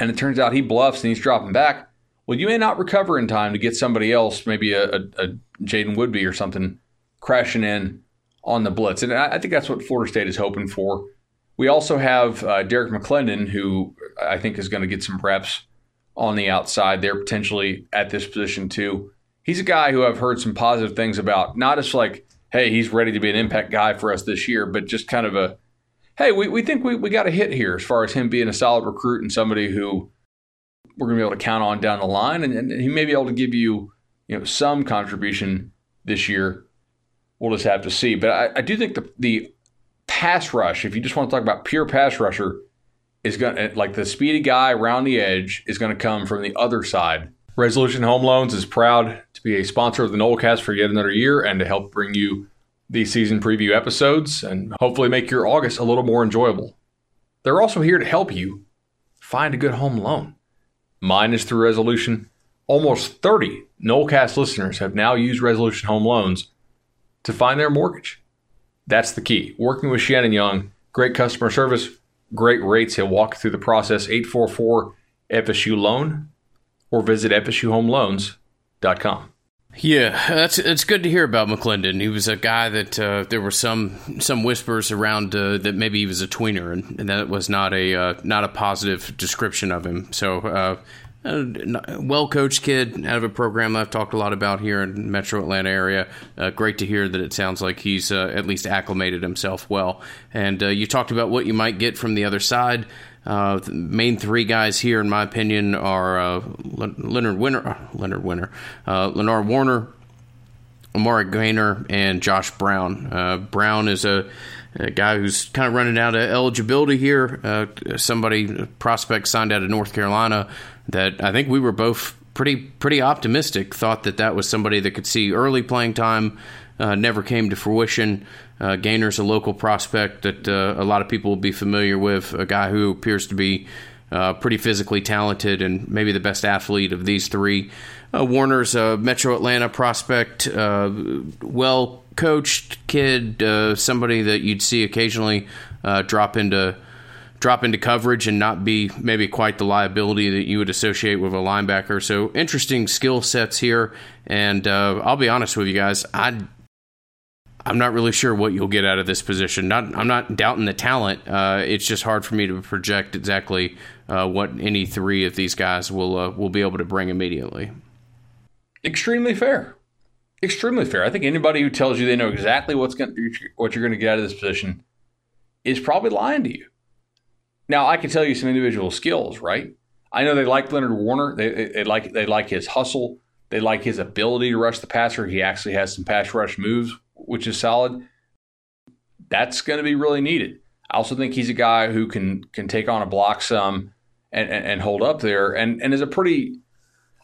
and it turns out he bluffs and he's dropping back, well, you may not recover in time to get somebody else, maybe a, a, a Jaiden Woodbey or something, crashing in on the blitz. And I, I, think that's what Florida State is hoping for. We also have uh, Derrick McLendon, who I think is going to get some reps on the outside there, potentially at this position too. He's a guy who I've heard some positive things about, not as like, hey, he's ready to be an impact guy for us this year, but just kind of a hey, we, we think we, we got a hit here as far as him being a solid recruit and somebody who we're going to be able to count on down the line. And, and he may be able to give you, you know, some contribution this year. We'll just have to see. But I, I do think the, the pass rush, if you just want to talk about pure pass rusher, is going to, eh, like the speedy guy around the edge, is going to come from the other side. Resolution Home Loans is proud to be a sponsor of the Nolecast for yet another year and to help bring you these season preview episodes and hopefully make your August a little more enjoyable. They're also here to help you find a good home loan. Mine is through Resolution. Almost 30 Nolecast listeners have now used Resolution Home Loans to find their mortgage. That's the key. Working with Shannon Young, great customer service, great rates. He'll walk through the process 844 FSU Loan or visit FSUHomeLoans.com. Yeah, that's it's good to hear about McLendon. He was a guy that uh, there were some some whispers around uh, that maybe he was a tweener, and, and that was not a uh, not a positive description of him. So, uh, well coached kid out of a program I've talked a lot about here in Metro Atlanta area. Uh, great to hear that it sounds like he's uh, at least acclimated himself well. And you talked about what you might get from the other side. Uh, the main three guys here, in my opinion, are uh, Leonard Winter, uh, Leonard Winner, uh, Leonard Warner, Amari Gainer, and Josh Brown. Uh, Brown is a, a, guy who's kind of running out of eligibility here. Uh, somebody prospect signed out of North Carolina that I think we were both pretty pretty optimistic. Thought that that was somebody that could see early playing time. Uh, never came to fruition. Uh, Gainer's a local prospect that uh, a lot of people will be familiar with. A guy who appears to be uh, pretty physically talented and maybe the best athlete of these three. Uh, Warner's a Metro Atlanta prospect, uh, well coached kid, somebody that you'd see occasionally drop into drop into coverage and not be maybe quite the liability that you would associate with a linebacker. So interesting skill sets here, and I'll be honest with you guys, I I'm not really sure what you'll get out of this position. Not, I'm not doubting the talent. Uh, it's just hard for me to project exactly uh, what any three of these guys will uh, will be able to bring immediately. Extremely fair. Extremely fair. I think anybody who tells you they know exactly what's going what you're going to get out of this position is probably lying to you. Now, I can tell you some individual skills, right? I know they like Leonard Warner. They, they like they like his hustle. They like his ability to rush the passer. He actually has some pass rush moves which is solid. That's going to be really needed. I also think he's a guy who can can take on a block some and, and, and hold up there, and and is a pretty.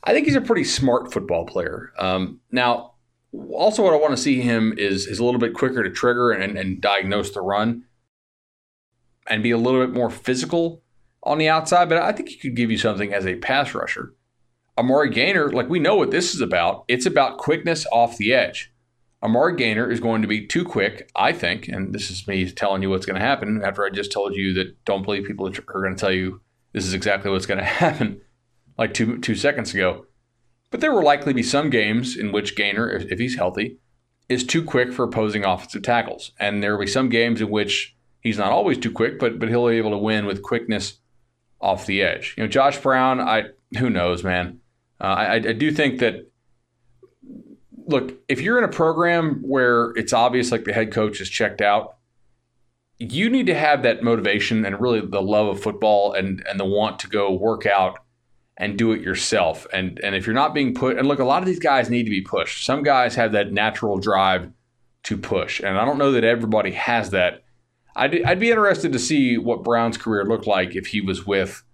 I think he's a pretty smart football player. Um, now, also what I want to see him is is a little bit quicker to trigger and, and diagnose the run, and be a little bit more physical on the outside. But I think he could give you something as a pass rusher. Amari Gainer, like we know what this is about. It's about quickness off the edge. Amari Gainer is going to be too quick, I think, and this is me telling you what's going to happen after I just told you that don't believe people are going to tell you this is exactly what's going to happen like two two seconds ago. But there will likely be some games in which Gainer, if, if he's healthy, is too quick for opposing offensive tackles, and there will be some games in which he's not always too quick, but but he'll be able to win with quickness off the edge. You know, Josh Brown, I who knows, man. Uh, I, I do think that look, if you're in a program where it's obvious like the head coach is checked out, you need to have that motivation and really the love of football and and the want to go work out and do it yourself. And and if you're not being put and look, a lot of these guys need to be pushed. Some guys have that natural drive to push, and I don't know that everybody has that. I'd, I'd be interested to see what Brown's career looked like if he was with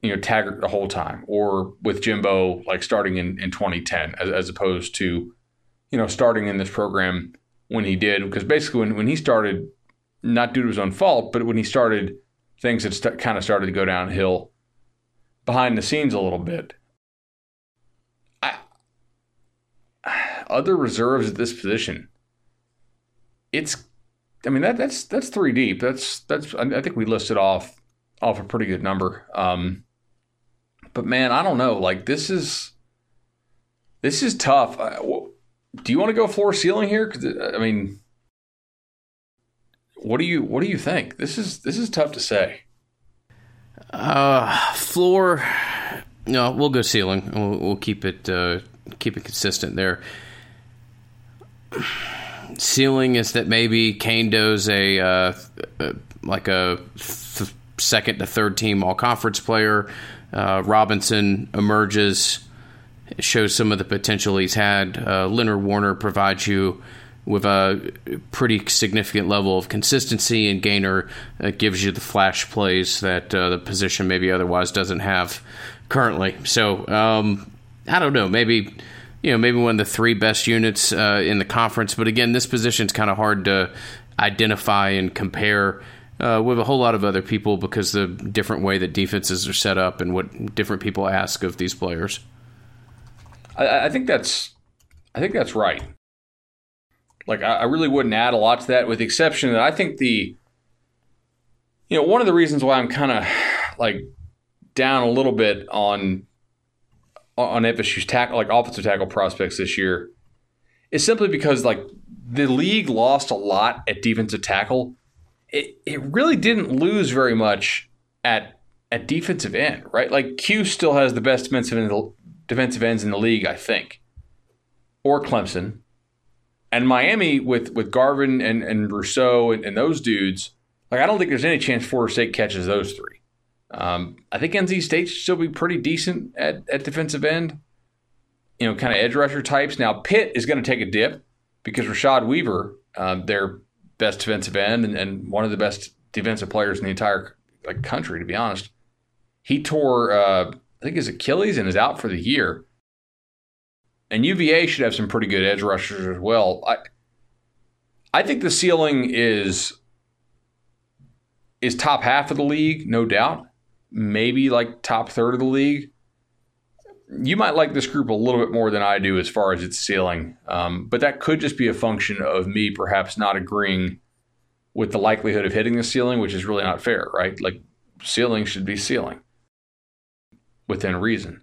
you know Taggart the whole time, or with Jimbo like starting in, in 2010, as, as opposed to you know starting in this program when he did. Because basically, when, when he started, not due to his own fault, but when he started, things had st- kind of started to go downhill behind the scenes a little bit. I, other reserves at this position, it's I mean that that's that's three deep. That's that's I think we listed off off a pretty good number. Um, but man, I don't know. Like this is this is tough. Do you want to go floor ceiling here? Because I mean, what do you what do you think? This is this is tough to say. Uh, floor. No, we'll go ceiling. We'll, we'll keep it uh, keep it consistent there. Ceiling is that maybe Kaindoh's a uh, like a th- second to third team all conference player. Uh, Robinson emerges, shows some of the potential he's had. Uh, Leonard Warner provides you with a pretty significant level of consistency, and Gainer uh, gives you the flash plays that uh, the position maybe otherwise doesn't have currently. So um, I don't know, maybe you know maybe one of the three best units uh, in the conference. But again, this position's kind of hard to identify and compare uh, with a whole lot of other people because the different way that defenses are set up and what different people ask of these players. I, I think that's I think that's right. Like I, I really wouldn't add a lot to that, with the exception that I think the you know one of the reasons why I'm kind of like down a little bit on on FSU's tackle like offensive tackle prospects this year is simply because like the league lost a lot at defensive tackle it, it really didn't lose very much at at defensive end, right? Like Q still has the best defensive end, defensive ends in the league, I think, or Clemson, and Miami with with Garvin and and Rousseau and, and those dudes. Like I don't think there's any chance Florida State catches those three. Um, I think NC State should still be pretty decent at, at defensive end. You know, kind of edge rusher types. Now Pitt is going to take a dip because Rashad Weaver, um, their best defensive end and, and, one of the best defensive players in the entire like country, to be honest, he tore uh, I think his Achilles and is out for the year. And UVA should have some pretty good edge rushers as well. I I think the ceiling is is top half of the league, no doubt. Maybe like top third of the league. You might like this group a little bit more than I do as far as its ceiling, um, but that could just be a function of me perhaps not agreeing with the likelihood of hitting the ceiling, which is really not fair, right? Like ceiling should be ceiling within reason.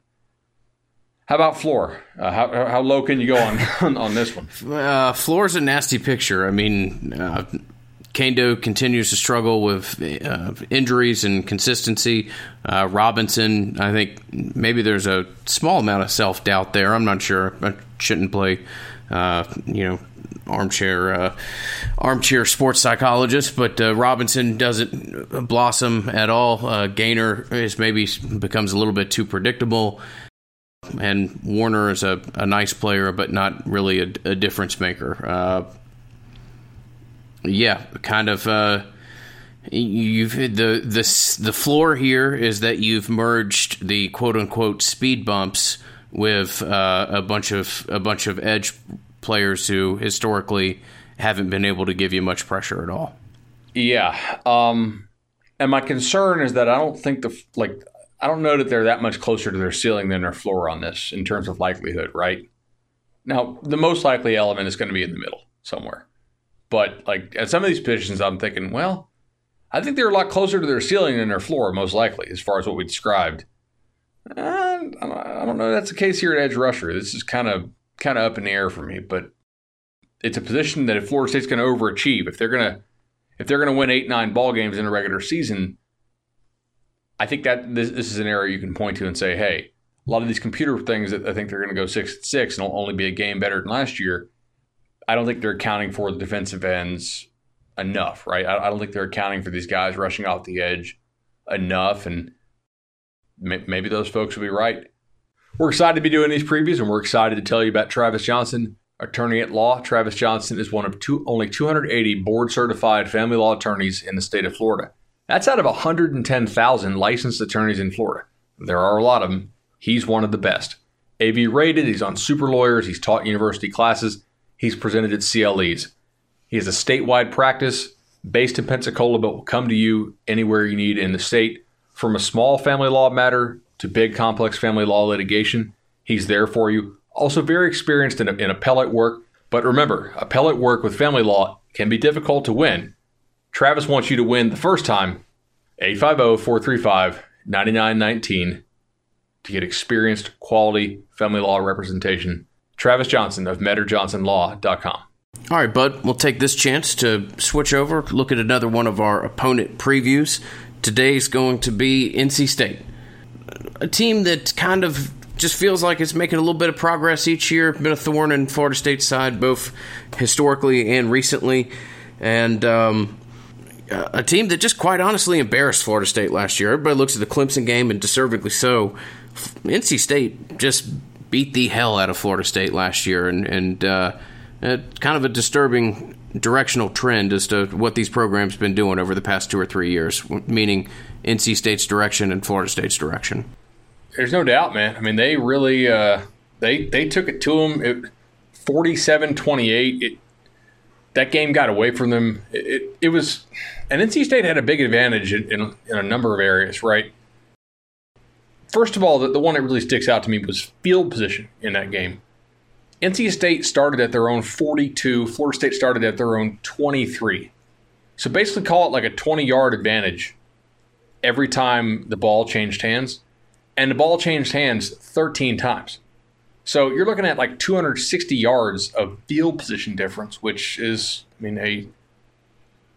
How about floor? Uh, how, how low can you go on on, on this one? Uh, floor is a nasty picture. I mean, uh, Kaindoh continues to struggle with uh, injuries and consistency. Uh, Robinson, I think maybe there's a small amount of self doubt there. I'm not sure. I shouldn't play, uh, you know, armchair uh, armchair sports psychologist, but uh, Robinson doesn't blossom at all. Uh, Gainer is maybe becomes a little bit too predictable, and Warner is a, a nice player, but not really a, a difference maker. Yeah, kind of. Uh, you've the the the floor here is that you've merged the quote unquote speed bumps with uh, a bunch of a bunch of edge players who historically haven't been able to give you much pressure at all. Yeah, um, and my concern is that I don't think the like I don't know that they're that much closer to their ceiling than their floor on this in terms of likelihood. Right now, the most likely element is going to be in the middle somewhere. But like at some of these positions, I'm thinking, well, I think they're a lot closer to their ceiling than their floor, most likely, as far as what we described. And I don't know. That's the case here at edge rusher. This is kind of kind of up in the air for me, but it's a position that if Florida State's going to overachieve, if they're going to if they're going to win eight nine ball games in a regular season, I think that this, this is an area you can point to and say, hey, a lot of these computer things that I think they're going to go six and six and it'll only be a game better than last year. I don't think they're accounting for the defensive ends enough, right? I, I don't think they're accounting for these guys rushing off the edge enough, and may, maybe those folks will be right. We're excited to be doing these previews, and we're excited to tell you about Travis Johnson, attorney at law. Travis Johnson is one of two, only 280 board certified family law attorneys in the state of Florida. That's out of 110,000 licensed attorneys in Florida. There are a lot of them. He's one of the best. AV rated, he's on super lawyers, he's taught university classes, he's presented at CLEs. He has a statewide practice based in Pensacola, but will come to you anywhere you need in the state. From a small family law matter to big complex family law litigation, he's there for you. Also, very experienced in, in appellate work. But remember, appellate work with family law can be difficult to win. Travis wants you to win the first time. 850 435 9919 to get experienced, quality family law representation Travis Johnson of MetterJohnsonLaw.com. All right, Bud, we'll take this chance to switch over, look at another one of our opponent previews. Today's going to be NC State, a team that kind of just feels like it's making a little bit of progress each year. Been a thorn in Florida State's side, both historically and recently, and um, a team that just quite honestly embarrassed Florida State last year. Everybody looks at the Clemson game, and deservedly so. NC State just beat the hell out of Florida State last year, and and uh, kind of a disturbing directional trend as to what these programs been doing over the past two or three years, meaning NC State's direction and Florida State's direction. There's no doubt, man. I mean, they really uh, they they took it to them. It, 47-28. It, that game got away from them. It, it, it, was, and NC State had a big advantage in, in, in a number of areas, right? First of all, the, the one that really sticks out to me was field position in that game. NC State started at their own 42, Florida State started at their own 23. So basically, call it like a 20 yard advantage every time the ball changed hands. And the ball changed hands 13 times. So you're looking at like 260 yards of field position difference, which is, I mean, a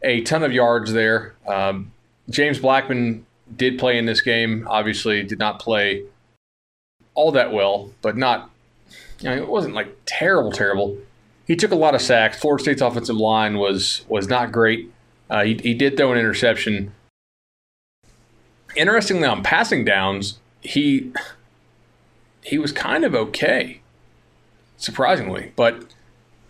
a ton of yards there. Um, James Blackman did play in this game. Obviously, did not play all that well, but not. You know, it wasn't like terrible, terrible. He took a lot of sacks. Florida State's offensive line was was not great. Uh, he, he did throw an interception. Interestingly, on passing downs, he he was kind of okay, surprisingly. But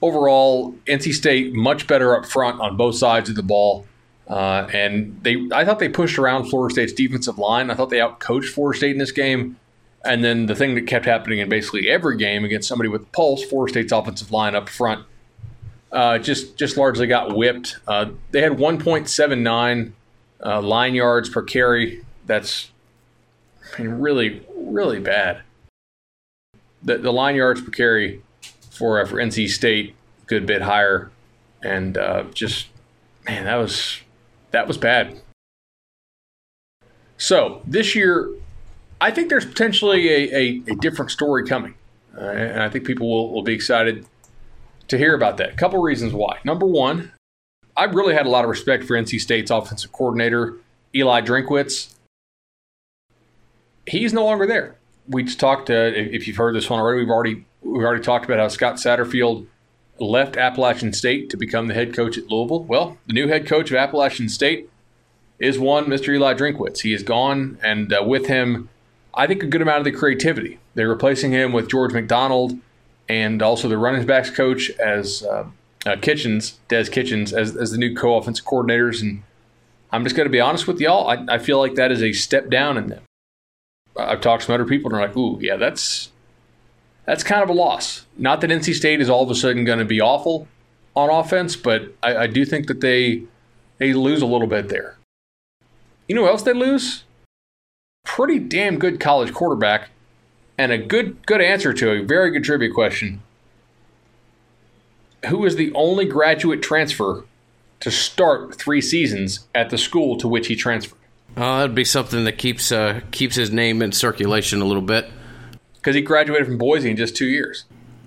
overall, NC State much better up front on both sides of the ball. Uh, and they, I thought they pushed around Florida State's defensive line. I thought they outcoached Florida State in this game. And then the thing that kept happening in basically every game against somebody with pulse, Florida State's offensive line up front, uh, just just largely got whipped. Uh, they had 1.79 uh, line yards per carry. That's I mean, really really bad. The, the line yards per carry for uh, for NC State good bit higher, and uh, just man, that was that was bad. So this year, I think there's potentially a, a, a different story coming, uh, and I think people will, will be excited to hear about that. A couple reasons why. Number one, I really had a lot of respect for NC State's offensive coordinator Eli Drinkwitz. He's no longer there. We just talked. Uh, if you've heard this one already, we've already we've already talked about how Scott Satterfield left Appalachian State to become the head coach at Louisville. Well, the new head coach of Appalachian State is one Mr. Eli Drinkwitz. He is gone, and uh, with him, I think a good amount of the creativity. They're replacing him with George McDonald and also the running backs coach as uh, uh, Kitchens, Des Kitchens, as, as the new co-offensive coordinators. And I'm just going to be honest with y'all. I, I feel like that is a step down in them. I've talked to some other people, and they're like, "Ooh, yeah, that's that's kind of a loss. Not that NC State is all of a sudden going to be awful on offense, but I, I, do think that they they lose a little bit there. You know else they lose? Pretty damn good college quarterback, and a good good answer to a very good trivia question. Who is the only graduate transfer to start three seasons at the school to which he transferred? Oh, that'd be something that keeps uh, keeps his name in circulation a little bit because he graduated from Boise in just two years.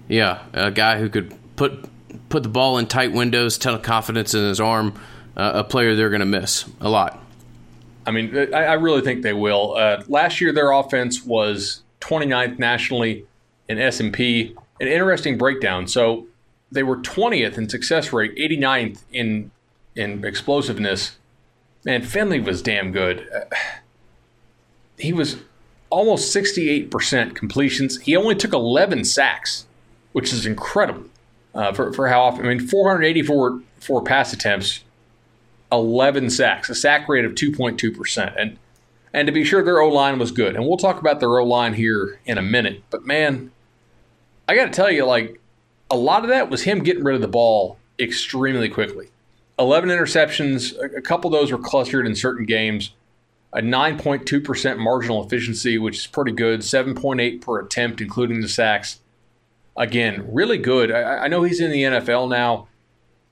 Yeah, a guy who could put put the ball in tight windows, ton of confidence in his arm. Uh, a player they're going to miss a lot. I mean, I, I really think they will. Uh, last year, their offense was 29th nationally in S&P. An interesting breakdown. So they were 20th in success rate, 89th in in explosiveness. Man, Finley was damn good. Uh, he was almost 68% completions. He only took 11 sacks, which is incredible uh, for, for how often. I mean, 484 four pass attempts, 11 sacks, a sack rate of 2.2%. And and to be sure, their O line was good. And we'll talk about their O line here in a minute. But man, I got to tell you, like, a lot of that was him getting rid of the ball extremely quickly. 11 interceptions, a couple of those were clustered in certain games a 9.2% marginal efficiency, which is pretty good, 7.8 per attempt, including the sacks. Again, really good. I, I know he's in the NFL now.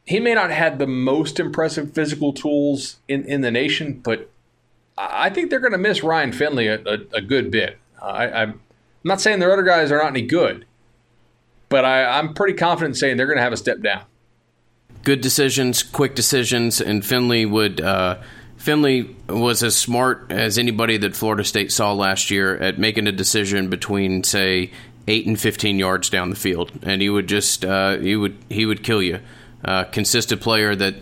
He may not have the most impressive physical tools in, in the nation, but I think they're going to miss Ryan Finley a, a, a good bit. I, am not saying their other guys are not any good, but I, I'm pretty confident saying they're going to have a step down. Good decisions, quick decisions, and Finley would. Uh Finley was as smart as anybody that Florida State saw last year at making a decision between, say, eight and fifteen yards down the field, and he would just uh, he would he would kill you. Uh, consistent player that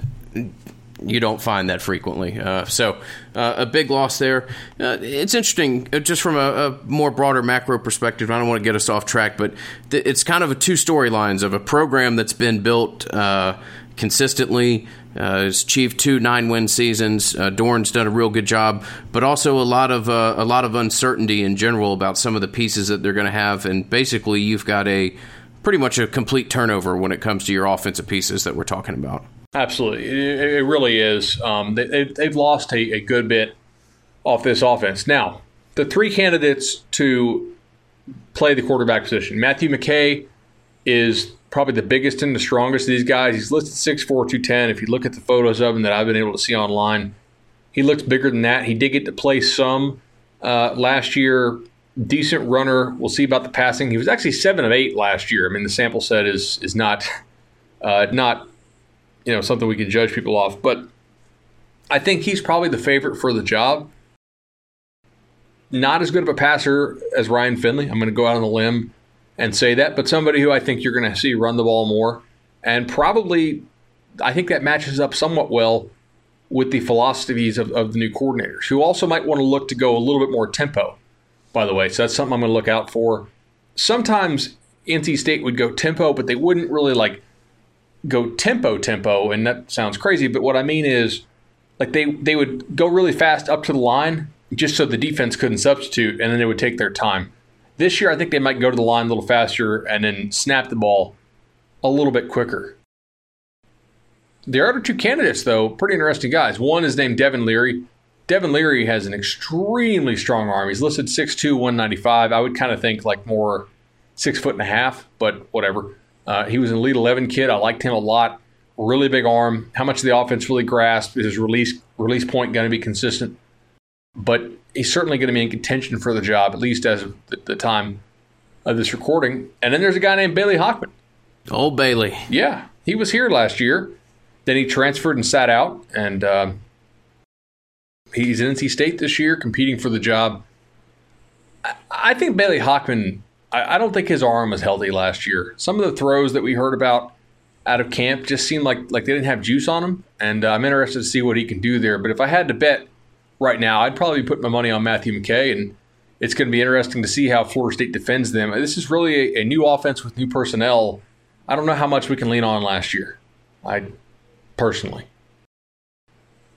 you don't find that frequently. Uh, so uh, a big loss there. Uh, it's interesting, uh, just from a, a, more broader macro perspective. I don't want to get us off track, but th- it's kind of a two storylines of a program that's been built uh, consistently. Uh, has achieved two nine win seasons. Uh, Doeren's done a real good job, but also a lot of uh, a lot of uncertainty in general about some of the pieces that they're going to have. And basically, you've got a pretty much a complete turnover when it comes to your offensive pieces that we're talking about. Absolutely, it, it really is. Um, they, have lost a, a good bit off this offense. Now, the three candidates to play the quarterback position: Matthew McKay is probably the biggest and the strongest of these guys. He's listed 6'4", 210. If you look at the photos of him that I've been able to see online, he looks bigger than that. He did get to play some uh, last year. Decent runner. We'll see about the passing. He was actually seven of eight last year. I mean, the sample set is is not uh, not you know something we can judge people off, but I think he's probably the favorite for the job. Not as good of a passer as Ryan Finley. I'm going to go out on the limb and say that, but somebody who I think you're going to see run the ball more. And probably, I think that matches up somewhat well with the philosophies of, of the new coordinators, who also might want to look to go a little bit more tempo, by the way. So that's something I'm going to look out for. Sometimes NC State would go tempo, but they wouldn't really like go tempo tempo, and that sounds crazy. But what I mean is, like they they would go really fast up to the line just so the defense couldn't substitute, and then they would take their time. This year, I think they might go to the line a little faster and then snap the ball a little bit quicker. The other two candidates, though, pretty interesting guys. One is named Devin Leary. Devin Leary has an extremely strong arm. He's listed 6'2, 195. I would kind of think like more six foot and a half, but whatever. Uh, he was an Elite 11 kid. I liked him a lot. Really big arm. How much of the offense really grasped? Is his release release point going to be consistent? But he's certainly going to be in contention for the job, at least as of the, time of this recording. And then there's a guy named Bailey Hockman. Old Bailey. Yeah, he was here last year. Then he transferred and sat out, and uh, he's in NC State this year, competing for the job. I, I think Bailey Hockman. I, I don't think his arm was healthy last year. Some of the throws that we heard about out of camp just seemed like like they didn't have juice on them, and uh, I'm interested to see what he can do there. But if I had to bet right now, I'd probably put my money on Matthew McKay, and it's going to be interesting to see how Florida State defends them. This is really a, a new offense with new personnel. I don't know how much we can lean on last year. I personally.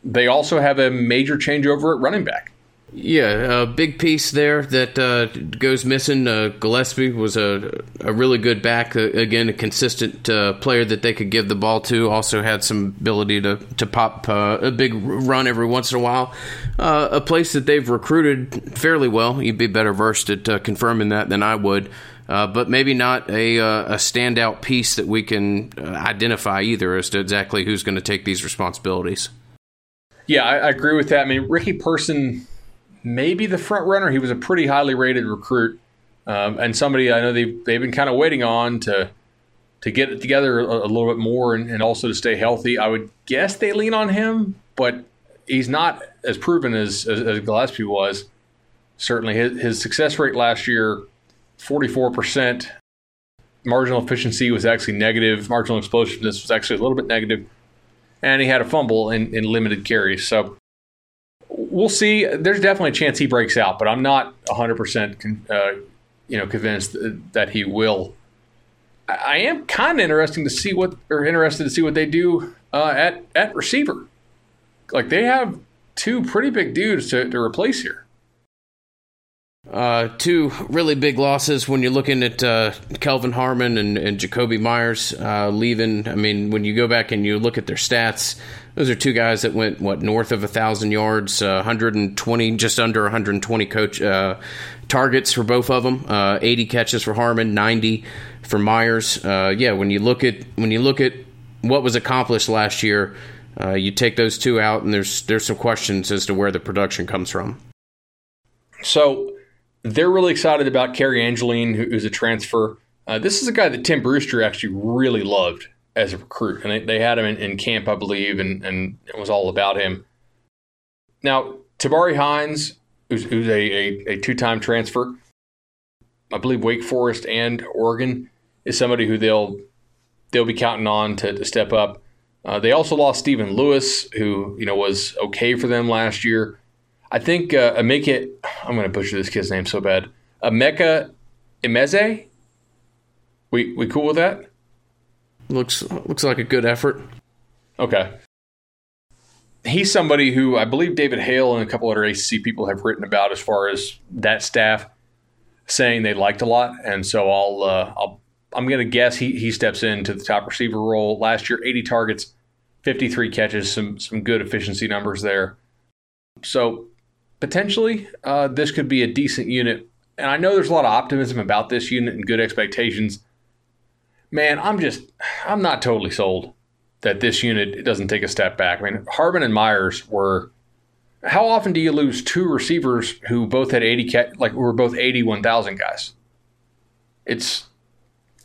They also have a major changeover at running back. Yeah, a big piece there that uh, goes missing. Uh, Gallaspy was a, a really good back. Uh, again, a consistent uh, player that they could give the ball to. Also had some ability to to pop uh, a big run every once in a while. Uh, a place that they've recruited fairly well. You'd be better versed at confirming that than I would. but maybe not a, a standout piece that we can identify either as to exactly who's going to take these responsibilities. Yeah, I, I agree with that. I mean, Ricky Person maybe the front runner. He was a pretty highly rated recruit, um, and somebody I know they've they've been kind of waiting on to to get it together a, a little bit more and, and, also to stay healthy. I would guess they lean on him, but he's not as proven as as, as Gallaspy was. Certainly, his, his success rate last year, forty four percent. Marginal efficiency was actually negative. Marginal explosiveness was actually a little bit negative, and he had a fumble in, in limited carries. So we'll see. There's definitely a chance he breaks out, but I'm not 100 uh, percent you know convinced that he will. I am kind of interesting to see what or interested to see what they do uh, at at receiver. Like they have two pretty big dudes to, to replace here. Uh, two really big losses when you're looking at uh, Kelvin Harmon and, and Jakobi Meyers uh, leaving. I mean, when you go back and you look at their stats, those are two guys that went what north of a thousand yards, uh, 120, just under 120 coach uh, targets for both of them. Uh, 80 catches for Harmon, 90 for Meyers. Uh, yeah, when you look at when you look at what was accomplished last year, uh, you take those two out, and there's there's some questions as to where the production comes from. So they're really excited about Cary Angeline, who's a transfer. Uh, this is a guy that Tim Brewster actually really loved as a recruit, and they, they had him in, in, camp, I believe, and, and it was all about him. Now, Tabari Hines, who's, who's a, a, a two time transfer, I believe Wake Forest and Oregon, is somebody who they'll they'll be counting on to, to step up. Uh, they also lost Stephen Louis, who you know was okay for them last year. I think uh, Amika, I'm going to butcher this kid's name so bad. Emeka Emezie. We we cool with that? Looks looks like a good effort. Okay. He's somebody who I believe David Hale and a couple other ACC people have written about as far as that staff saying they liked a lot, and so I'll uh, I'll I'm going to guess he he steps into the top receiver role. Last year, 80 targets, 53 catches, some some good efficiency numbers there. So potentially, uh, this could be a decent unit. And I know there's a lot of optimism about this unit and good expectations man, I'm just I'm not totally sold that this unit doesn't take a step back. I mean, Harmon and Meyers were. How often do you lose two receivers who both had 80 like were both 81,000 guys? It's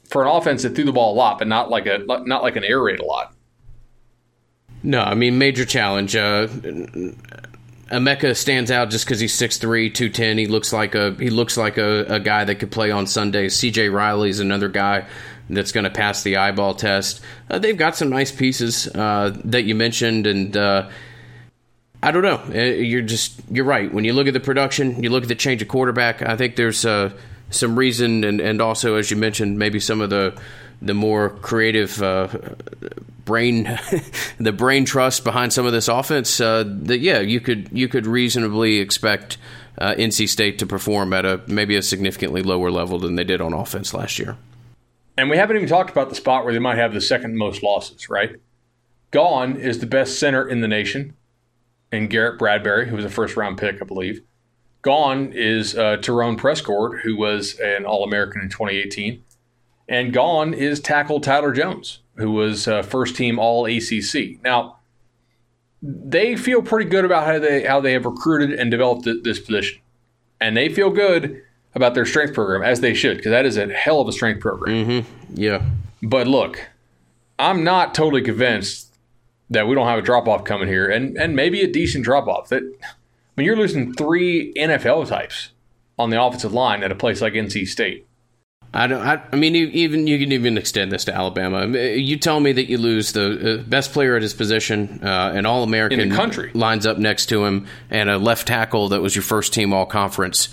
for an offense that threw the ball a lot, but not like a not like an air raid a lot. No, I mean major challenge. Uh, Emeka stands out just because he's 6'3", 210. He looks like a he looks like a, a guy that could play on Sundays. C.J. Riley is another guy that's going to pass the eyeball test. Uh, they've got some nice pieces uh, that you mentioned, and uh, I don't know. Uh, you're just you're right. When you look at the production, you look at the change of quarterback. I think there's uh, some reason, and, and also as you mentioned, maybe some of the the more creative uh, brain, the brain trust behind some of this offense. Uh, that yeah, you could you could reasonably expect uh, NC State to perform at a maybe a significantly lower level than they did on offense last year. And we haven't even talked about the spot where they might have the second most losses, right? Gone is the best center in the nation and Garrett Bradbury, who was a first round pick, I believe. Gone is uh, Terronne Prescott, who was an All American in 2018. And gone is tackle Tyler Jones, who was uh, first team All ACC. Now, they feel pretty good about how they how they have recruited and developed this position, and they feel good about their strength program as they should because that is a hell of a strength program. Mm-hmm. Yeah, but look, I'm not totally convinced that we don't have a drop off coming here, and and maybe a decent drop off. That I mean, you're losing three NFL types on the offensive line at a place like NC State. I don't. I, I, mean, even you can even extend this to Alabama. You tell me that you lose the uh, best player at his position, uh, an All American country lines up next to him, and a left tackle that was your first team All Conference.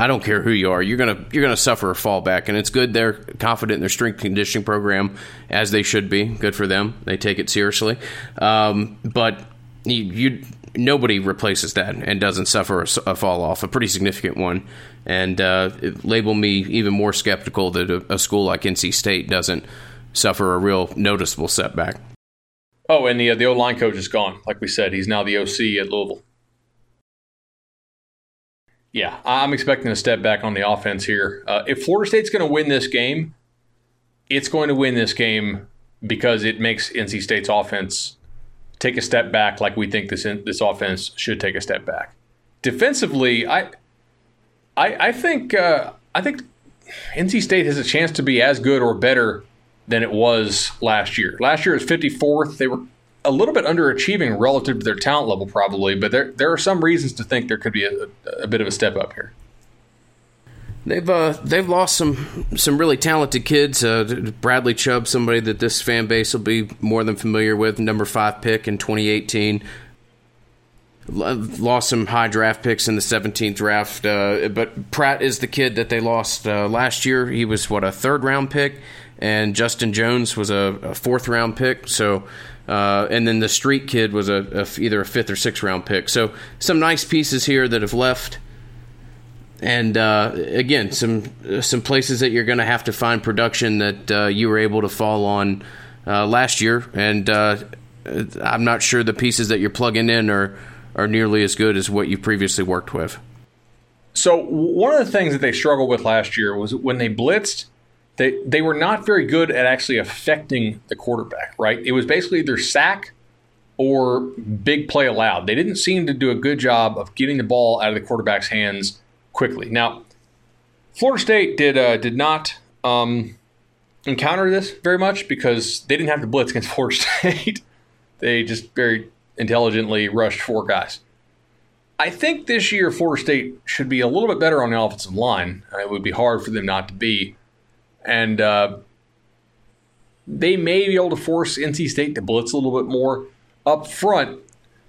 I don't care who you are. You're gonna you're gonna suffer a fallback, and it's good they're confident in their strength conditioning program as they should be. Good for them. They take it seriously. Um, but you, you, nobody replaces that and doesn't suffer a, a, fall off, a pretty significant one. And uh, label me even more skeptical that a, a school like NC State doesn't suffer a real noticeable setback. Oh, and the uh, the old line coach is gone. Like we said, he's now the OC at Louisville. Yeah, I'm expecting a step back on the offense here. Uh, if Florida State's going to win this game, it's going to win this game because it makes NC State's offense take a step back, like we think this this offense should take a step back. Defensively, I I, I think uh, I think NC State has a chance to be as good or better than it was last year. Last year was 54th. They were a little bit underachieving relative to their talent level, probably, but there there are some reasons to think there could be a, a bit of a step up here. They've uh, they've lost some some really talented kids. Uh, Bradley Chubb, somebody that this fan base will be more than familiar with, number five pick in 2018. Lost some high draft picks in the 17th draft, uh, but Pratt is the kid that they lost uh, last year. He was what a third round pick, and Justin Jones was a, a fourth round pick. So uh, and then the Street kid was a, a, either a fifth or sixth round pick. So some nice pieces here that have left, and uh, again some some places that you're going to have to find production that uh, you were able to fall on uh, last year. And uh, I'm not sure the pieces that you're plugging in are are nearly as good as what you previously worked with. So one of the things that they struggled with last year was when they blitzed they they were not very good at actually affecting the quarterback. Right? It was basically either sack or big play allowed. They didn't seem to do a good job of getting the ball out of the quarterback's hands quickly. Now, Florida State did uh, did not um, encounter this very much because they didn't have to blitz against Florida State. they just very intelligently rushed four guys. I think this year Florida State should be a little bit better on the offensive line. It would be hard for them not to be and uh, they may be able to force NC State to blitz a little bit more up front.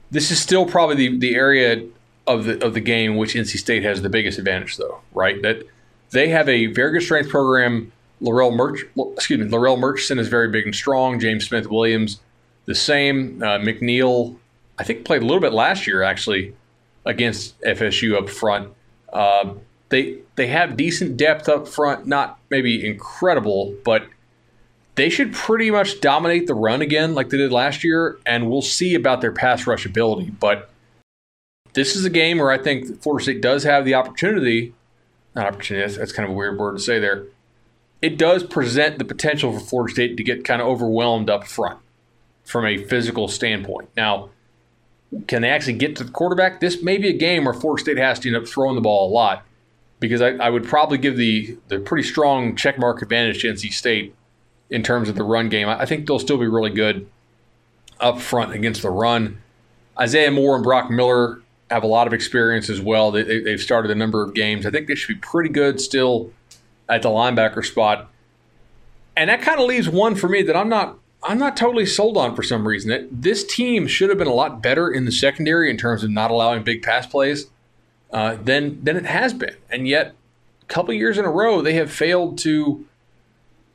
This is still probably the, the area of the of the game which NC State has the biggest advantage, though, right? That they have a very good strength program. Larrell Murch, excuse me, Larrell Murchison is very big and strong. James Smith Williams, the same. Uh, McNeil, I think played a little bit last year actually against FSU up front. Uh, they they have decent depth up front, not maybe incredible, but they should pretty much dominate the run again like they did last year, and we'll see about their pass rush ability. But this is a game where I think Florida State does have the opportunity. Not opportunity. That's, that's kind of a weird word to say there. It does present the potential for Florida State to get kind of overwhelmed up front from a physical standpoint. Now, can they actually get to the quarterback? This may be a game where Florida State has to end up throwing the ball a lot because I, I would probably give the the pretty strong checkmark advantage to NC State in terms of the run game. I think they'll still be really good up front against the run. Isaiah Moore and Brock Miller have a lot of experience as well. They, have started a number of games. I think they should be pretty good still at the linebacker spot. And that kind of leaves one for me that I'm not I'm not totally sold on for some reason. That this team should have been a lot better in the secondary in terms of not allowing big pass plays uh, than than it has been, and yet a couple years in a row they have failed to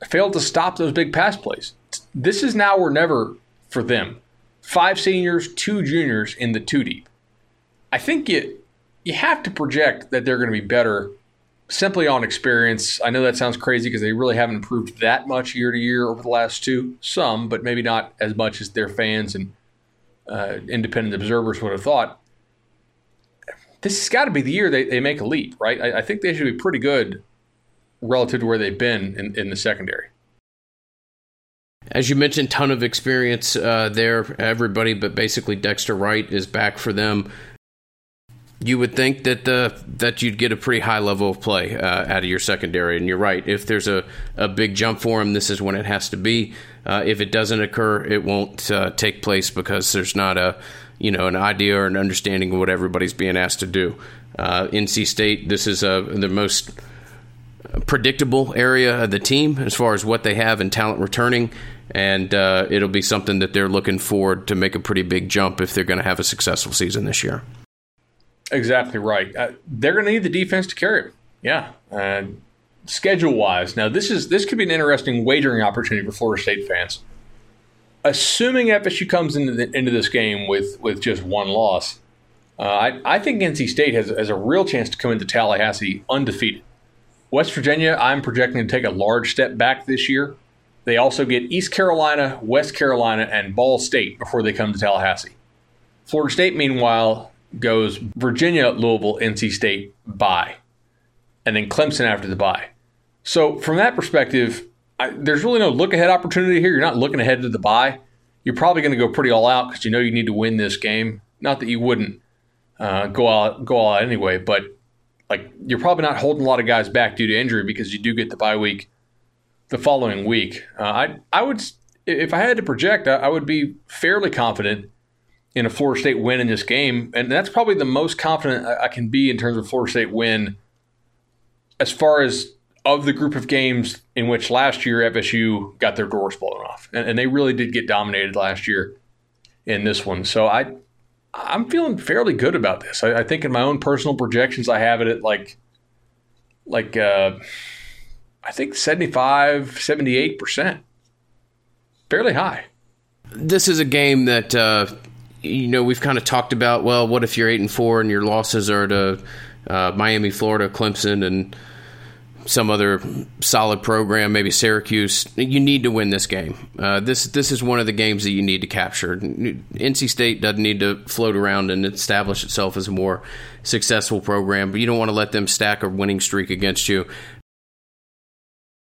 failed to stop those big pass plays. This is now or never for them. Five seniors, two juniors in the two deep. I think you you have to project that they're going to be better simply on experience. I know that sounds crazy because they really haven't improved that much year to year over the last two. Some, but maybe not as much as their fans and uh, independent observers would have thought. This has got to be the year they, they make a leap, right? I, I think they should be pretty good relative to where they've been in, in the secondary. As you mentioned, ton of experience uh, there. Everybody, but basically Dexter Wright is back for them. You would think that uh, that you'd get a pretty high level of play uh, out of your secondary, and you're right. If there's a, a big jump for him, this is when it has to be. Uh, if it doesn't occur, it won't uh, take place because there's not a you know an idea or an understanding of what everybody's being asked to do. Uh, NC State, this is the most predictable area of the team as far as what they have in talent returning, and uh, it'll be something that they're looking forward to make a pretty big jump if they're going to have a successful season this year. Exactly right. Uh, they're going to need the defense to carry them. Yeah. Uh, schedule wise, now this is this could be an interesting wagering opportunity for Florida State fans. Assuming FSU comes into the, into this game with with just one loss, uh, I, I think NC State has, has a real chance to come into Tallahassee undefeated. West Virginia, I'm projecting to take a large step back this year. They also get East Carolina, West Carolina, and Ball State before they come to Tallahassee. Florida State, meanwhile, goes Virginia, Louisville, NC State, bye. And then Clemson after the bye. So, from that perspective, I, there's really no look ahead opportunity here. You're not looking ahead to the bye. You're probably going to go pretty all out because you know you need to win this game. Not that you wouldn't uh, go out go all out anyway, but like you're probably not holding a lot of guys back due to injury because you do get the bye week the following week. Uh, I I would if I had to project, I, I, would be fairly confident in a Florida State win in this game, and that's probably the most confident I, can be in terms of Florida State win. As far as of the group of games in which last year FSU got their doors blown off, and, and they really did get dominated last year in this one. So I I'm feeling fairly good about this. I, I, think in my own personal projections, I have it at like, like, uh, I think 75, 78%. Fairly high. This is a game that, uh, you know, we've kind of talked about. Well, what if you're eight and four and your losses are to uh, Miami, Florida, Clemson, and some other solid program, maybe Syracuse. You need to win this game. Uh, this this is one of the games that you need to capture. NC State doesn't need to float around and establish itself as a more successful program, but you don't want to let them stack a winning streak against you.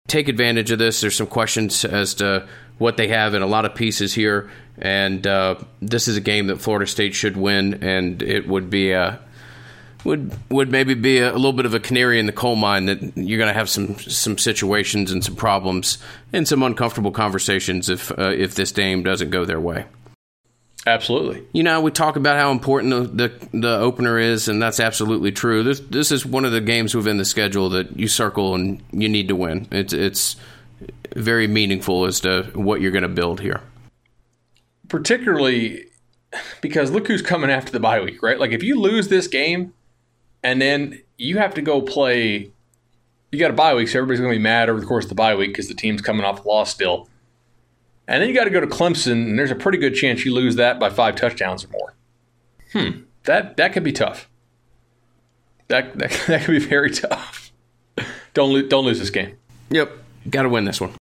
Take advantage of this. There's some questions as to what they have in a lot of pieces here, and uh, this is a game that Florida State should win, and it would be a would would maybe be a, a, little bit of a canary in the coal mine that you're going to have some some situations and some problems and some uncomfortable conversations if uh, if this game doesn't go their way. Absolutely. You know, we talk about how important the, the, the opener is, and that's absolutely true. This this is one of the games within the schedule that you circle and you need to win. It's it's very meaningful as to what you're going to build here. Particularly because look who's coming after the bye week, right? Like if you lose this game, and then you have to go play. You got a bye week, so everybody's going to be mad over the course of the bye week because the team's coming off a loss still. And then you got to go to Clemson, and there's a pretty good chance you lose that by five touchdowns or more. Hmm, that that could be tough. That that, that could be very tough. don't lo- don't lose this game. Yep, got to win this one.